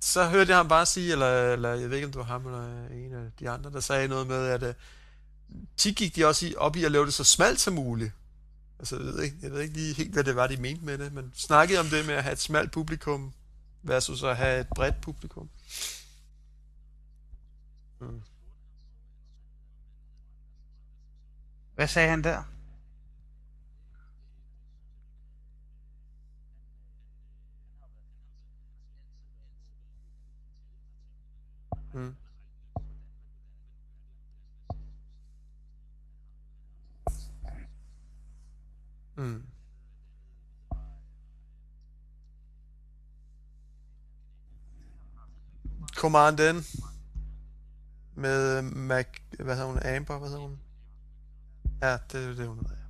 så hørte jeg ham bare sige, eller, eller jeg ved ikke, om det var ham eller en af de andre, der sagde noget med, at uh, tit gik de også i, op i at lave det så smalt som muligt. Altså, jeg ved, ikke, jeg ved ikke lige helt, hvad det var, de mente med det, men snakkede om det med at have et smalt publikum versus at have et bredt publikum. Mm. Hvad sagde han der? Mm. Mm. Command N med Mac, hvad hedder hun, Amber, hvad hedder hun? Ja, det er det, hun hedder.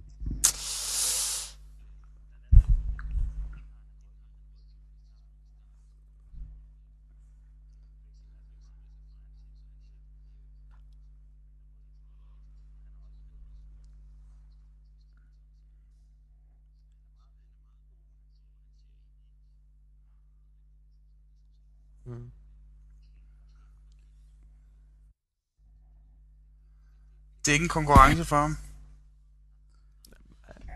Det er ikke en konkurrence for ham.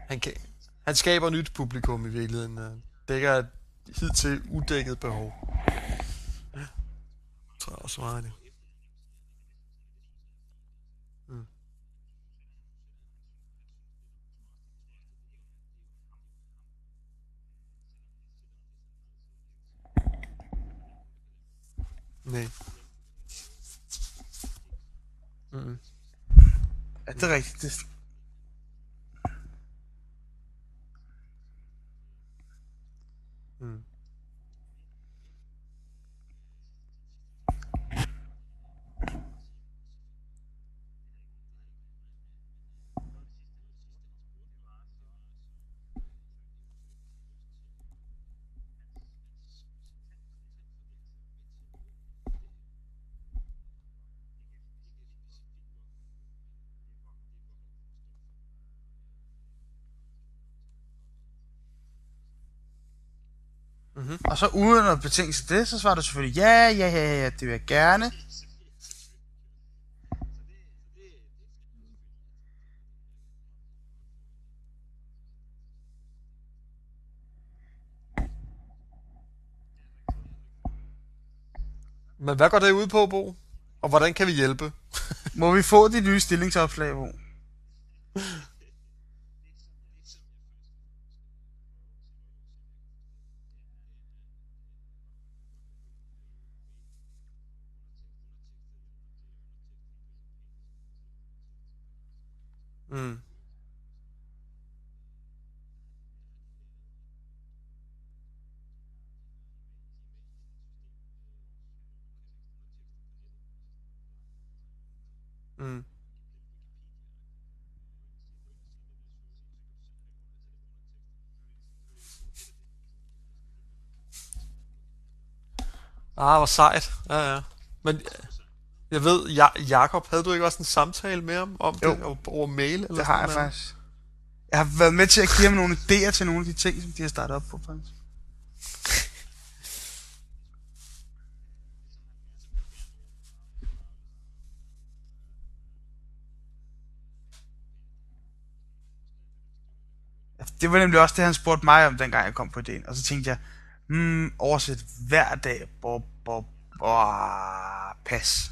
Han, kan, han skaber nyt publikum i virkeligheden. Han dækker et hidtil udækket behov. Ja. Tror også meget det. Mm. Nej. Mm. -mm det er rigtigt. Det, Mm-hmm. og så uden at betænke sig det, så svarer du selvfølgelig, ja, ja, ja, ja, det vil jeg gerne. Men hvad går det ud på, Bo? Og hvordan kan vi hjælpe? Må vi få de nye stillingsopslag, Bo? Mm. Mm. Ah, hvor sejt. Ja, ja. Men øh, jeg ved, ja, Jakob, havde du ikke også en samtale med ham om Jo. det over, over mail? Eller Det har jeg noget? faktisk. Jeg har været med til at give ham nogle idéer til nogle af de ting, som de har startet op på, faktisk. Det var nemlig også det, han spurgte mig om, dengang jeg kom på ideen. Og så tænkte jeg, hmm, oversæt hver dag, bo, bo, bo, pas.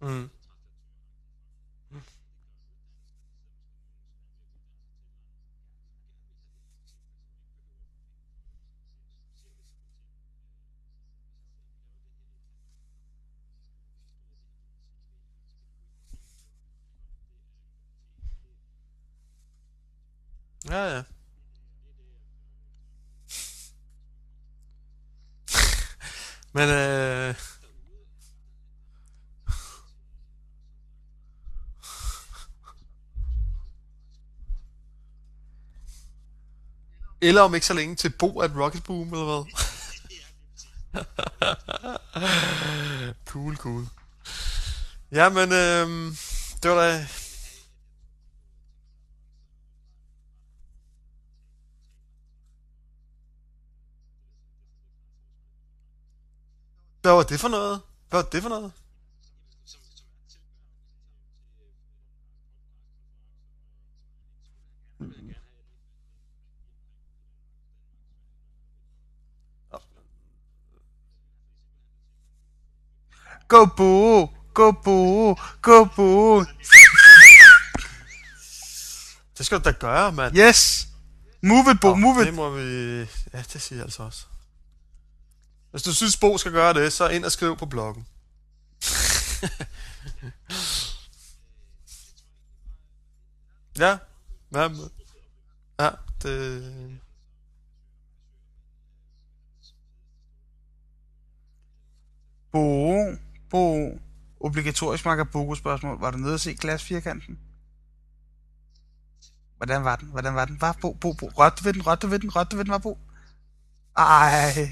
Mm. Ja, ja. Men øh, Eller om ikke så længe til Bo at Rocket Boom, eller hvad? cool, cool. Jamen, øhm, det var da... Hvad var det for noget? Hvad var det for noget? Go boo! Go boo! Go boo! Det skal du da gøre, mand. Yes! Move it, Bo, move Det it! må vi... Ja, det siger jeg altså også. Hvis du synes, Bo skal gøre det, så ind og skriv på bloggen. ja, hvad med? Ja, det... Bo, Bo, obligatorisk Macabogo spørgsmål. Var du nede at se glasfirkanten? Hvordan var den? Hvordan var den? Var Bo, Bo, Bo. Rødte ved den, rødte ved den, rødte ved den, var Bo. Ej.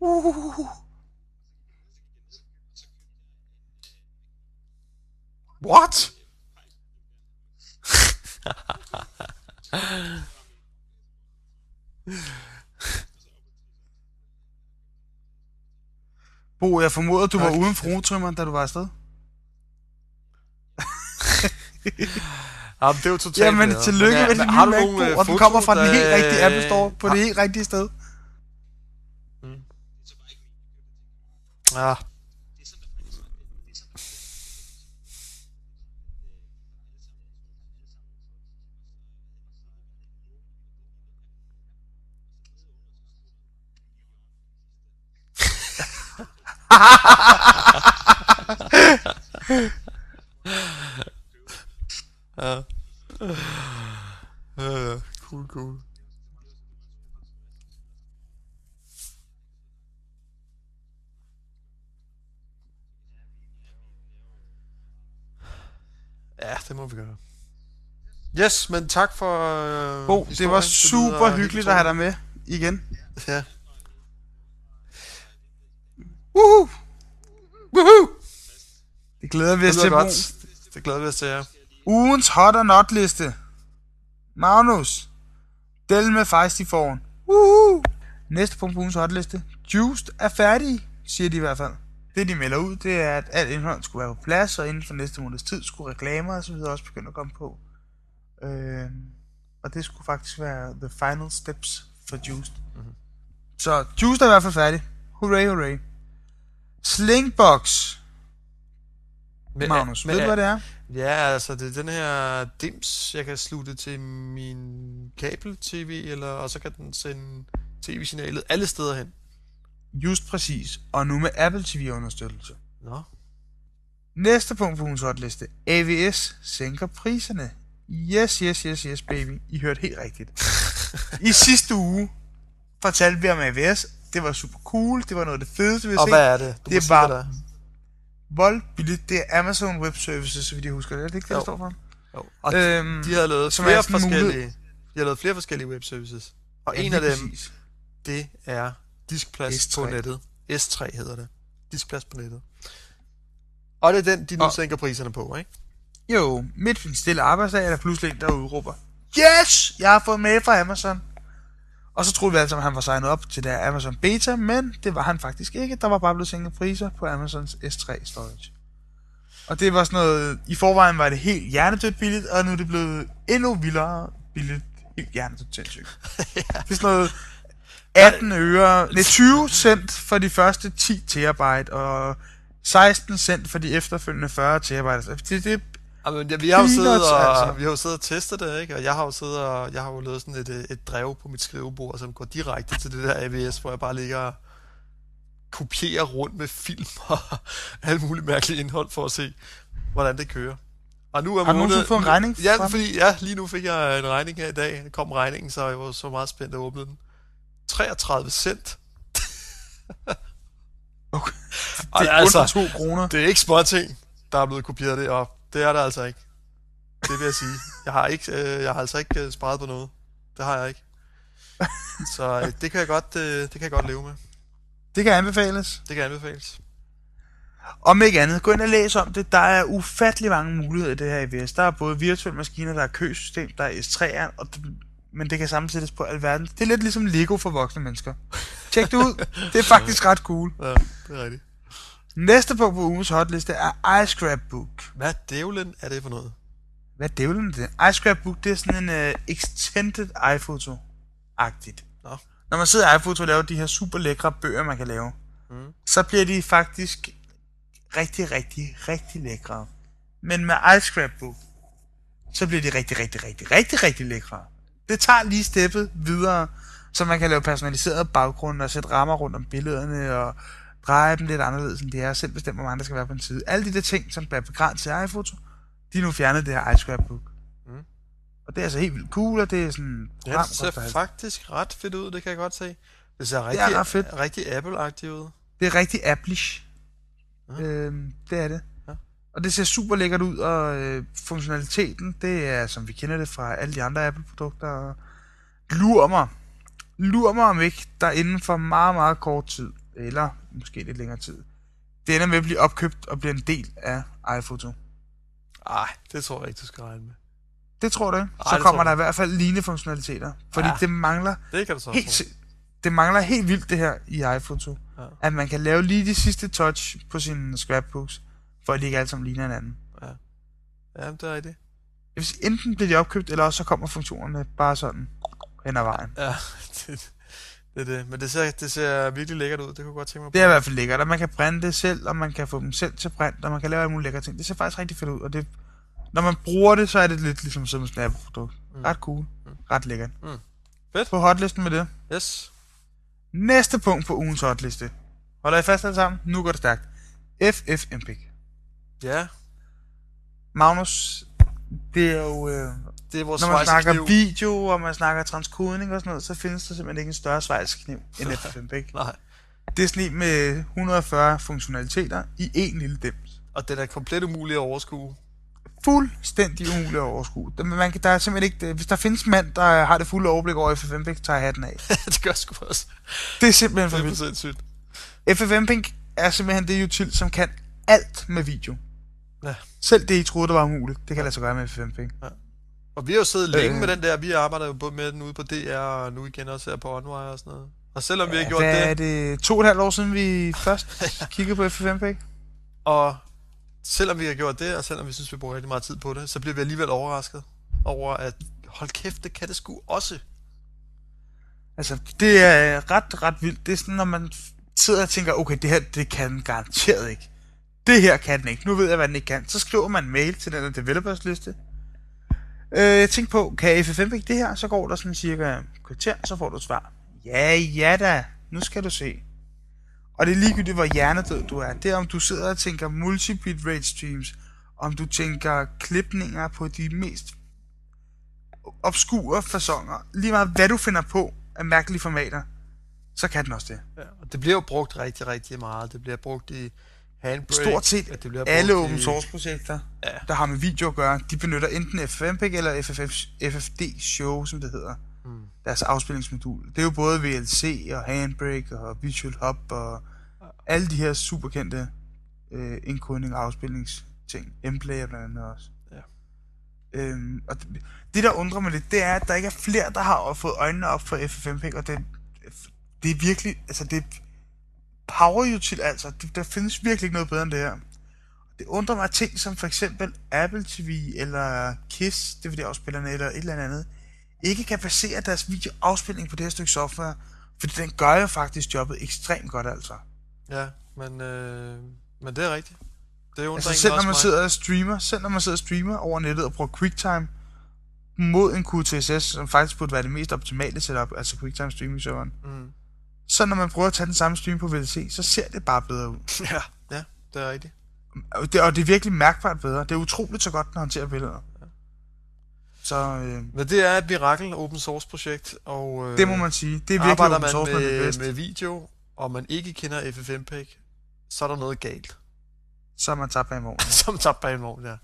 Uh. What? Bo, jeg formoder, du var uden fruetrymmeren, da du var afsted. Jamen, det er jo totalt Jamen, bedre. tillykke med din nye du MacBook, øh, og den kommer fra den helt rigtige Apple Store på det helt rigtige sted. Ja. ja. Ja, ja. Cool, cool. Ja, det må vi gøre. Yes, men tak for øh, Bo, det var super hyggeligt at have dig med igen. Ja. Woohoo! Woohoo! Det glæder vi Det os til, godt. Det glæder vi os til, ja. Ugens hot or not liste. Magnus. Del med fejst i foran. Woohoo! Næste punkt på ugens hot liste. Juiced er færdig, siger de i hvert fald. Det de melder ud, det er, at alt indhold skulle være på plads, og inden for næste måneds tid skulle reklamer og så videre også begynde at komme på. Øh, og det skulle faktisk være the final steps for Juiced. Mm-hmm. Så Juiced er i hvert fald færdig. Hooray, hooray. Slingbox. Men, Magnus, men, ved du, hvad det er? Ja, altså det er den her dims, jeg kan slutte til min kabel-tv, eller, og så kan den sende tv-signalet alle steder hen. Just præcis. Og nu med Apple TV-understøttelse. Nå. Næste punkt på ugens hotliste. AVS sænker priserne. Yes, yes, yes, yes, baby. I hørte helt rigtigt. I sidste uge fortalte vi om AVS. Det var super cool. Det var noget af det fedeste, vi har Og set. hvad er det? Du Det er bare- hvad det. Det er Amazon Web Services, så vidt jeg husker. Er det ikke det, der står for? Jo. Og Øhm, de har lavet er flere forskellige, mulighed. de har lavet flere forskellige web services. Og ja, en af dem, præcis. det er diskplads S3. på nettet. S3 hedder det. Diskplads på nettet. Og det er den, de nu Og- sænker priserne på, ikke? Jo, midt for en stille arbejdsdag er der pludselig en, der udråber, Yes! Jeg har fået mail fra Amazon. Og så troede vi sammen, at han var signet op til der Amazon Beta, men det var han faktisk ikke. Der var bare blevet sænket priser på Amazons S3 storage. Og det var sådan noget, i forvejen var det helt hjernedødt billigt, og nu er det blevet endnu vildere billigt, helt hjernedødt sindssygt. Det er sådan noget 18 øre, nej 20 cent for de første 10 terabyte, og 16 cent for de efterfølgende 40 terabyte. Det, det, Jamen, ja, vi har jo siddet og, altså. altså. vi har jo siddet og testet det, ikke? Og jeg har jo siddet og, jeg har jo lavet sådan et, et drev på mit skrivebord, som går direkte til det der AVS, hvor jeg bare ligger og kopierer rundt med film og alt muligt mærkeligt indhold for at se, hvordan det kører. Og nu er Har du nogensinde fået en regning Ja, fordi, ja, lige nu fik jeg en regning her i dag. Kom regningen, så jeg var så meget spændt at åbne den. 33 cent. Okay. Og det er altså, 2 kroner. det er ikke små ting, der er blevet kopieret det op. Det er det altså ikke. Det vil jeg sige. Jeg har, ikke, øh, jeg har altså ikke øh, sparet på noget. Det har jeg ikke. Så øh, det kan jeg godt, øh, det kan jeg godt leve med. Det kan anbefales. Det kan anbefales. Om ikke andet, gå ind og læs om det. Der er ufattelig mange muligheder i det her IVS. Der er både virtuelle maskiner, der er køsystem, der er S3'eren, og men det kan sammensættes på alverden. Det er lidt ligesom Lego for voksne mennesker. Tjek det ud. Det er faktisk ret cool. Ja, det er rigtigt. Næste punkt på ugens hotliste er iScrapbook. Hvad dævlen er det for noget? Hvad dævlen er det? iScrapbook, det er sådan en uh, extended iPhoto-agtigt. Nå. Når man sidder i iPhoto og laver de her super lækre bøger, man kan lave, Mm. så bliver de faktisk rigtig, rigtig, rigtig lækre. Men med iScrapbook, så bliver de rigtig, rigtig, rigtig, rigtig, rigtig lækre. Det tager lige steppet videre, så man kan lave personaliserede baggrunde og sætte rammer rundt om billederne og dreje dem lidt anderledes, end det er, og selv bestemme, hvor mange der skal være på en side. Alle de der ting, som bliver begrænset i iPhoto, de er nu fjernet det her iScrapbook. Mm. Og det er altså helt vildt cool, og det er sådan... Ja, det ser faktisk ret fedt ud, det kan jeg godt se. Det ser er rigtig, ret fedt. rigtig Apple-agtigt ud. Det er rigtig Applish. Ja. Øhm, det er det. Og det ser super lækkert ud, og øh, funktionaliteten, det er, som vi kender det fra alle de andre Apple-produkter. Lur mig. Lur mig om ikke, der inden for meget, meget kort tid, eller måske lidt længere tid, det ender med at blive opkøbt og blive en del af iPhoto. Ej, det tror jeg ikke, du skal regne med. Det tror du ikke? Så kommer der i hvert fald lignende funktionaliteter. Fordi Ja. det mangler Det kan du så helt, tro. det mangler helt vildt det her i iPhoto. Ja. At man kan lave lige de sidste touch på sine scrapbooks, for at de ikke alle sammen ligner hinanden. Ja, det er rigtigt. Jeg sige, enten bliver de opkøbt, eller også så kommer funktionerne bare sådan hen ad vejen. Ja, det, det er det. Men det ser, det ser virkelig lækkert ud. Det kunne godt tænke mig på. Det er i hvert fald lækkert, og man kan brænde det selv, og man kan få dem selv til brændt, og man kan lave alle mulige lækre ting. Det ser faktisk rigtig fedt ud, og det, når man bruger det, så er det lidt ligesom sådan et Snap-produkt. Mm. Ret cool. Ret lækkert. Mm. Fedt. På hotlisten med det. Yes. Næste punkt på ugens hotliste. Holder I fast alle sammen? Nu går det stærkt. FFmpeg. Ja, Magnus, det er jo... Øh, det er vores når man snakker svejsekniv. video, og man snakker transkodning og sådan noget, så findes der simpelthen ikke en større svejskniv end FFmpeg. Nej. Det er sådan en med 140 funktionaliteter i en lille dims. Og den er komplet umulig at overskue. Fuldstændig umuligt at overskue. Man kan, der er simpelthen ikke, hvis der findes mand, der har det fulde overblik over FFmpeg, tager jeg hatten af. det gør sgu også. Det er simpelthen for Det er vildt. for sindssygt. FFmpeg er simpelthen det util, som kan alt med video. Ja. Selv det, I troede, der var umuligt, det kan lade sig gøre med FFmpeg. Og vi har jo siddet længe Øh. med den der. Vi arbejder jo både med den ude på DR, og nu igen også her på OnWire og sådan noget. Og selvom vi har gjort det, er det? To og et halvt år siden, vi først kiggede på FFmpeg? og selvom vi har gjort det, og selvom vi synes, vi bruger rigtig meget tid på det, så bliver vi alligevel overrasket over, at hold kæft, det kan det sgu også. Altså, det er ret, ret vildt. Det er sådan, når man sidder og tænker, okay, det her, det kan garanteret ikke. Det her kan den ikke. Nu ved jeg, hvad den ikke kan. Så skriver man en mail til den der developers liste. Øh, jeg tænkte på, kan FFmpeg det her? Så går der sådan cirka et kvarter, så får du et svar. Ja, ja da. Nu skal du se. Og det er ligegyldigt, hvor hjernedød du er. Det er, om du sidder og tænker multi-bitrate streams, om du tænker klipninger på de mest obskure fasonger. Lige meget, hvad du finder på af mærkelige formater, så kan den også det. Ja, og det bliver jo brugt rigtig, rigtig meget. Det bliver brugt i Handbrake. Stort set det Alle open source projekter, Ja. der har med video at gøre, de benytter enten FFmpeg eller FFF, FFD Show, som det hedder. Mm. Deres afspilningsmodul. Det er jo både VLC og Handbrake og Visual Hub og alle de her superkendte øh, indkodning og afspilningsting. Mplayer blandt andet også. Ja. Øhm, og det, det, der undrer mig lidt, det er, at der ikke er flere, der har fået øjnene op for FFmpeg, og det, det er virkelig, altså det power util, altså. Det, der findes virkelig ikke noget bedre end det her. Det undrer mig at ting som for eksempel Apple TV eller KISS, DVD-afspillerne eller et eller andet, ikke kan basere deres videoafspilning på det her stykke software, fordi den gør jo faktisk jobbet ekstremt godt, altså. Ja, men, øh, men det er rigtigt. Det undrer Altså selv når man mig. sidder og streamer, selv når man sidder og streamer over nettet og bruger QuickTime mod en QTSS, som faktisk burde være det mest optimale setup, altså QuickTime streaming serveren. Mm. Så når man prøver at tage den samme stream på VLC, så ser det bare bedre ud. Ja, ja, det er rigtigt. Og det, og det er virkelig mærkbart bedre. Det er utroligt så godt, den håndterer billeder. Så øh, Men det er et mirakel open source projekt, og øh, det må man sige. Det er virkelig arbejder open man source, man er med, bedst. med video, og man ikke kender FFmpeg, så er der noget galt. Så er man tabt bag i morgen. som tabt bag en vogn, ja.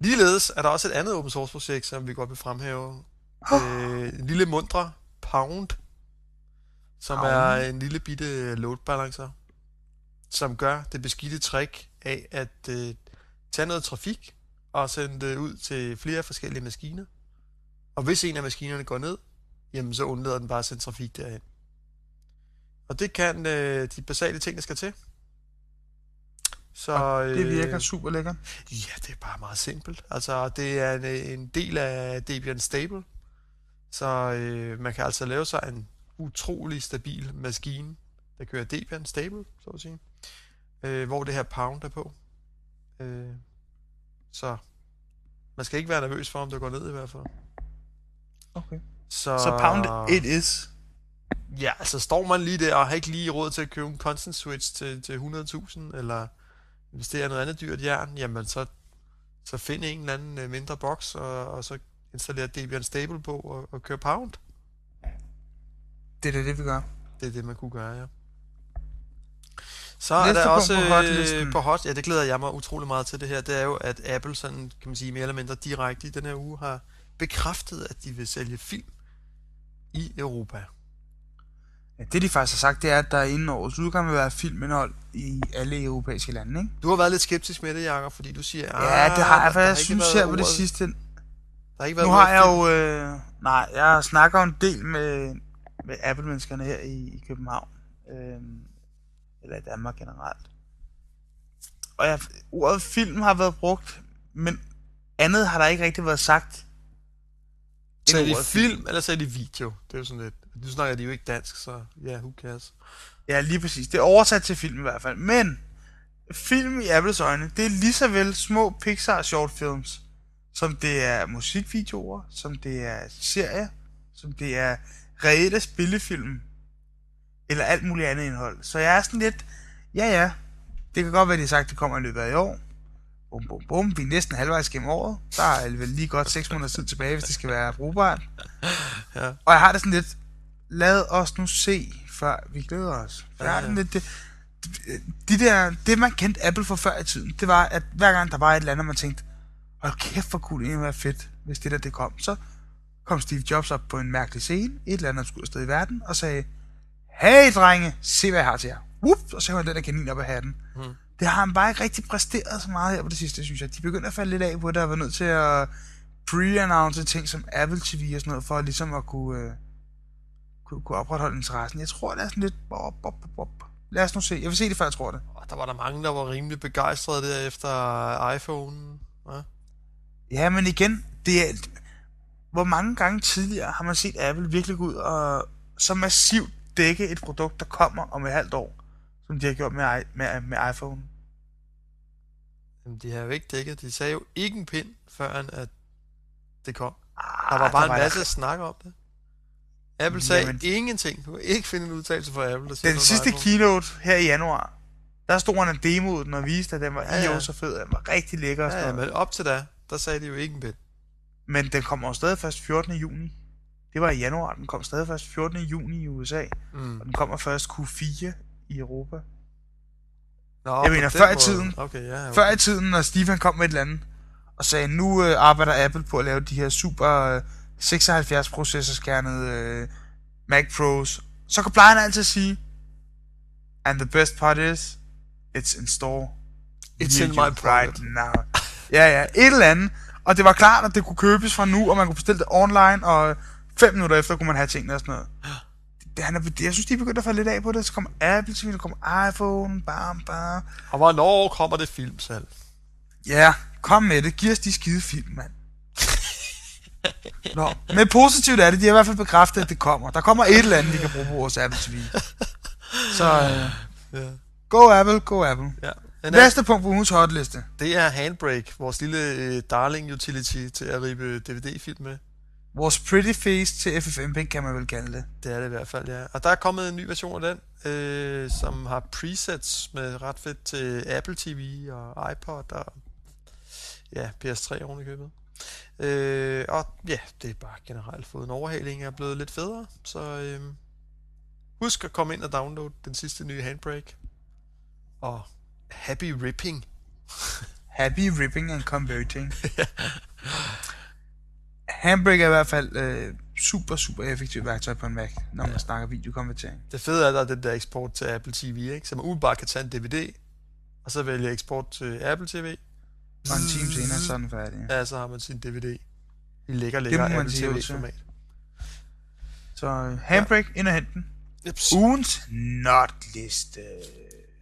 Ligeledes er der også et andet open source projekt, som vi godt vil fremhæve. Øh, en lille mundre Pound, som Au. er en lille bitte load balancer, som gør det beskidte trick af at øh, tage noget trafik og sende det ud til flere forskellige maskiner. Og hvis en af maskinerne går ned, jamen så undlader den bare at sende trafik derhen. Og det kan øh, de basale ting, der skal til. Så, Og det virker øh, super lækkert. Ja, det er bare meget simpelt. Altså, det er en, en del af Debian Stable. Så øh, man kan altså lave sig en utrolig stabil maskine, der kører Debian Stable, så at sige. Øh, hvor det her pound er på. Øh, så man skal ikke være nervøs for, om det går ned i hvert fald. Okay. Så, Så pound it is. Ja, altså står man lige der og har ikke lige råd til at købe en constant switch til, til 100.000, eller er noget andet dyrt jern, jamen så, så find en eller anden øh, mindre boks, og, og så installer Debian Stable på og, og kør pound. Det er det, det vi gør. Det er det, man kunne gøre, ja. Så er Næste der punkt også på øh, hotlisten. på hot, ja, det glæder jeg mig utrolig meget til det her, det er jo, at Apple sådan, kan man sige, mere eller mindre direkte i den her uge har bekræftet, at de vil sælge film i Europa. Ja, det de faktisk har sagt, det er, at der inden årets udgang vil være filmindhold i alle europæiske lande, ikke? Du har været lidt skeptisk med det, Jacob, fordi du siger, Ja, det har jeg, for der jeg synes her på det sidste. Der har ikke været Nu har jeg jo... Øh, nej, jeg snakker en del med, med Apple-menneskerne her i, i København. Øh, eller i Danmark generelt. Og jeg, ordet film har været brugt, men andet har der ikke rigtig været sagt. Sagde de ordet film, eller sagde de video? Det er jo sådan lidt... Nu snakker de jo ikke dansk, så ja, who cares? Ja, lige præcis. Det er oversat til film i hvert fald. Men film i Apples øjne, det er lige så vel små Pixar short films, som det er musikvideoer, som det er serier, som det er reelle spillefilm, eller alt muligt andet indhold. Så jeg er sådan lidt, ja ja, det kan godt være, de har sagt, at det kommer i løbet af i år. Bum, bum, bum. Vi er næsten halvvejs gennem året. Der er vel lige godt 6 måneder tid tilbage, hvis det skal være brugbart. Ja. Og jeg har det sådan lidt, lad os nu se, før vi glæder os. For jeg har det det, de der, det man kendte Apple for før i tiden, det var, at hver gang der var et eller andet, man tænkte, hold kæft, hvor kunne det egentlig være fedt, hvis det der det kom. Så kom Steve Jobs op på en mærkelig scene, et eller andet skulle afsted i verden, og sagde, hey drenge, se hvad jeg har til jer. Whoop, og så han den der kanin op af hatten. Mm. Det har han bare ikke rigtig præsteret så meget her på det sidste, synes jeg. De begynder at falde lidt af på og været nødt til at pre-announce ting som Apple TV og sådan noget, for ligesom at kunne, øh, kunne, kunne opretholde interessen. Jeg tror, det er sådan lidt... Bop, bop, bop. Lad os nu se. Jeg vil se det, før jeg tror det. Der var der mange, der var rimelig begejstrede der efter iPhone. Ja. Ja, men igen, det er... Hvor mange gange tidligere har man set Apple virkelig gå ud og så massivt dække et produkt, der kommer om et halvt år, som de har gjort med, med, med iPhone? Jamen, de har jo ikke dækket. De sagde jo ikke en pind, før at det kom. Ah, Der var bare en der- masse snak om det. Apple sagde Jamen. ingenting. Du kan ikke finde en udtalelse fra Apple, der siger Den sidste iPhone. keynote her i januar, der stod han en demo ud, den og viste, at den var Ja, ja, så fed, den var rigtig lækker Ja, ja, men op til da, der sagde de jo ikke en pind. Men den kommer jo stadig først 14. juni. Det var i januar, den kom stadig først 14. juni i USA, Mm. og den kommer først Q4 i Europa. Nå, Jeg mener, før i tiden. Okay, ja, okay. Før i tiden, når Steve kom med et eller andet, og sagde, nu øh, arbejder Apple på at lave de her super øh, 76 processorskernede øh, Mac Pros, så kan plejer han altid at sige, and the best part is, it's in store. It's in my pocket. right now. Ja, ja, et eller andet. Og det var klart, at det kunne købes fra nu, og man kunne bestille det online, og fem minutter efter kunne man have tingene og sådan noget. Det, han er, jeg synes, de er begyndt at falde lidt af på det. Så kommer Apple TV, der kommer iPhone, bam, bam. Og hvornår kommer det filmsalg? Ja, kom med det. Giv os de skide film, mand. Nå, men positivt er det. De har i hvert fald bekræftet, at det kommer. Der kommer et eller andet, vi kan bruge på vores Apple TV. Så øh, Ja. go Apple, go Apple. ja. Den er, Næste punkt på ugens hotliste. det er Handbrake, vores lille øh, darling utility til at ribe DVD-film med. Vores pretty face til FFmpeg kan man vel kalde det. Det er det i hvert fald, ja. Og der er kommet en ny version af den, øh, som har presets med ret fedt til Apple TV og iPod og ja, PS3 oven i købet. Øh, og ja, det er bare generelt fået en overhaling er blevet lidt federe, så øh, husk at komme ind og downloade den sidste nye Handbrake. Og happy ripping. Happy ripping and converting. Handbrake er i hvert fald øh, super, super effektivt værktøj på en Mac, når man Ja. snakker videokonvertering. Det fede er, at der er den der eksport til Apple TV, ikke? Så man umiddelbart kan tage en DVD, og så vælge eksport til Apple TV. Og en time senere, så er den færdig. Ja, så har man sin DVD. I lækker, må lækker Apple sige ud til. TV-format. Så øh, handbrake, ind og hente den. Ugens notliste.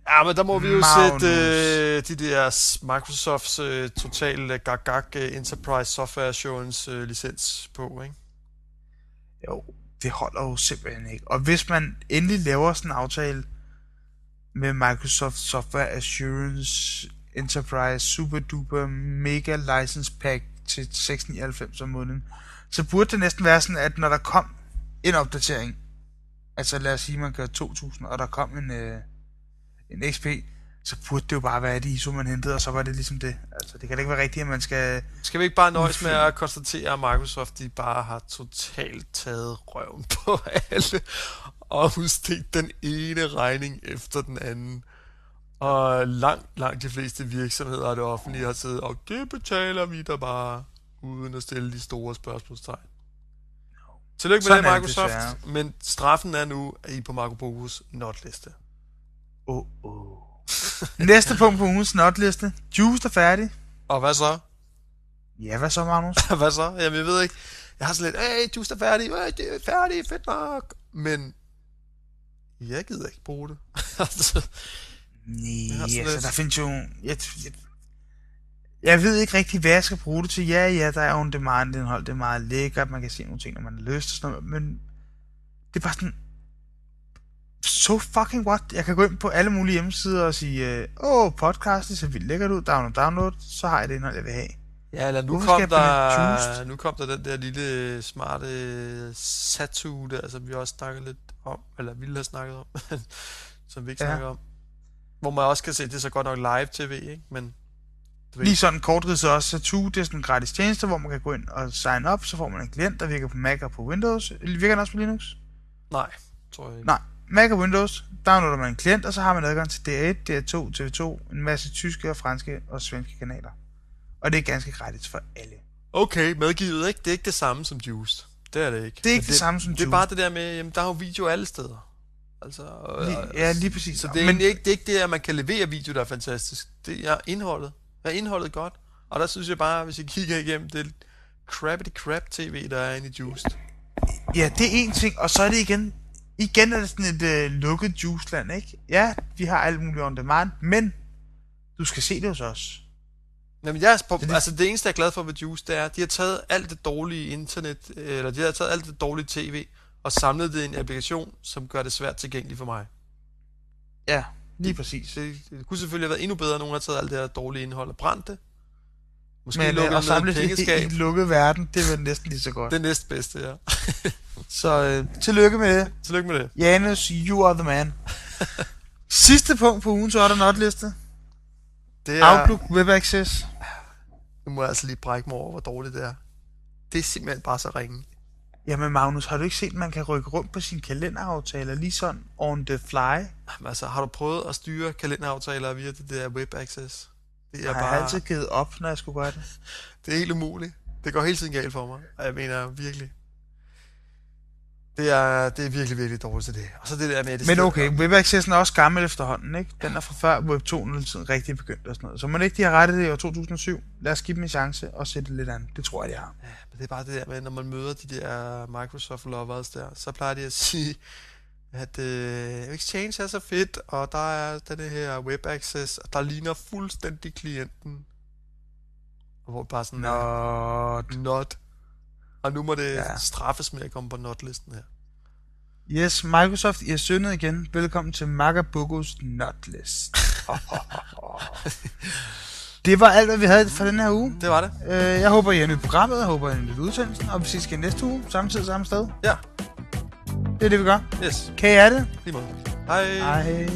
Ja, men der må vi jo Magnus. sætte øh, de der Microsofts øh, total gag gag øh, Enterprise Software Assurance øh, licens på, ikke? Jo, det holder jo simpelthen ikke. Og hvis man endelig laver sådan en aftale med Microsoft Software Assurance Enterprise Super Duper Mega License Pack til 699 om måneden, så burde det næsten være sådan, at når der kom en opdatering, altså lad os sige, man gør 2000, og der kom en, øh, en XP, så burde det jo bare være det ISO, man hentede, og så var det ligesom det. Altså, det kan da ikke være rigtigt, at man skal... Skal vi ikke bare nøjes med at konstatere, at Microsoft de bare har totalt taget røven på alle og udstedt den ene regning efter den anden. Og langt, langt de fleste virksomheder og det offentlige har siddet, og det betaler vi da bare, uden at stille de store spørgsmålstegn. Tillykke med Sådan det, det Microsoft, desværre. men straffen er nu, at I på Marco Bogus notliste. Oh, oh. Næste punkt på ugens notliste. Juice er færdig. Og hvad så? Ja, hvad så, Magnus? Hvad så? Jamen, jeg ved ikke. Jeg har sådan lidt, hey, Just er færdig, hey, det er færdig, fedt nok. Men jeg gider ikke bruge det. Altså, Nej, altså, lidt- der findes jo... Jeg, jeg, jeg ved ikke rigtig, hvad jeg skal bruge det til. Ja, ja, der er jo en demand indhold, det er meget lækkert, man kan se nogle ting, når man har lyst og sådan noget, men det er bare sådan... So fucking what? Jeg kan gå ind på alle mulige hjemmesider og sige, øh, åh, oh, podcast, det ser vildt lækkert ud, download, download, så har jeg det indhold, jeg vil have. ja, eller nu Hvorfor kom, der, nu kom der den der lille smarte Satu der, som vi også snakkede lidt om, eller ville have snakket om, som vi ikke Ja. snakker om. Hvor man også kan se, det er så godt nok live tv, ikke? Men Lige sådan kort så også Satu, det er sådan en gratis tjeneste, hvor man kan gå ind og sign up, så får man en klient, der virker på Mac og på Windows. Virker den også på Linux? nej, tror jeg ikke. Nej, Mac og Windows, downloader man en klient, og så har man adgang til DR1, DR2, TV2, en masse tyske og franske og svenske kanaler. Og det er ganske gratis for alle. Okay, medgivet, ikke? Det er ikke det samme som Juiced. Det er det ikke. Det er ikke Men det samme som Det er Juiced. bare det der med, jamen, der er jo video alle steder. Altså, og- Lige, ja, lige præcis. Så det er, Men, Men... ikke, det er ikke det, at man kan levere video, der er fantastisk. Det er indholdet. Er indholdet godt? Og der synes jeg bare, hvis I kigger igennem det crappity crap tv, der er inde i Juiced. ja, det er en ting, og så er det igen, igen er det sådan et øh, lukket juiceland, ikke? Ja, vi har alt muligt on demand, men du skal se det hos os. Jamen, jeg er på, det- altså det eneste, jeg er glad for ved Juice, det er, at de har taget alt det dårlige internet, eller de har taget alt det dårlige tv, og samlet det i en applikation, som gør det svært tilgængeligt for mig. Ja, lige præcis. Det, det kunne selvfølgelig have været endnu bedre, at nogen har taget alt det her dårlige indhold og brændt det. Måske Men lukket øh, at det ned samle i det i en lukket verden, det er vel næsten lige så godt. Det næstbedste, ja. Så øh, tillykke med det. Tillykke med det. Janus, you are the man. Sidste punkt på ugens order notliste. Det er, Outlook Web Access. Nu må jeg altså lige brække mig over, hvor dårligt det er. Det er simpelthen bare så ringe. Jamen Magnus, har du ikke set, at man kan rykke rundt på sine kalenderaftaler lige sådan on the fly? Jamen, altså, har du prøvet at styre kalenderaftaler via det der web access? Det er Jeg har bare, altid givet op, når jeg skulle gøre det. det er helt umuligt. Det går hele tiden galt for mig. Og jeg mener virkelig. Det er, det er virkelig, virkelig dårligt til det. Og så det der med, det Men okay, Web Access er også gammel efterhånden, ikke? Den er fra før Web 2.0-tiden rigtig begyndt og sådan noget. Så må det ikke, de har rettet det i år 2007. Lad os give dem en chance og sætte det lidt an. Det tror jeg, de har. Ja, men det er bare det der med, når man møder de der Microsoft lovers der, så plejer de at sige, at øh, Exchange er så fedt, og der er den her web access, og der ligner fuldstændig klienten. Og hvor bare sådan, Nå, not. Og nu må det Ja. straffes med at komme på not-listen her. yes, Microsoft, I er syndet igen. Velkommen til Magabugos Notlist. det var alt, hvad vi havde for den her uge. Det var det. Øh, jeg håber, I har nyt programmet. Jeg håber, I har nyt udsendelsen. Og vi ses igen næste uge. Samme tid, samme sted. Ja, Det er det, vi gør. yes. Kan I have det? Lige måde. Hej. Hej.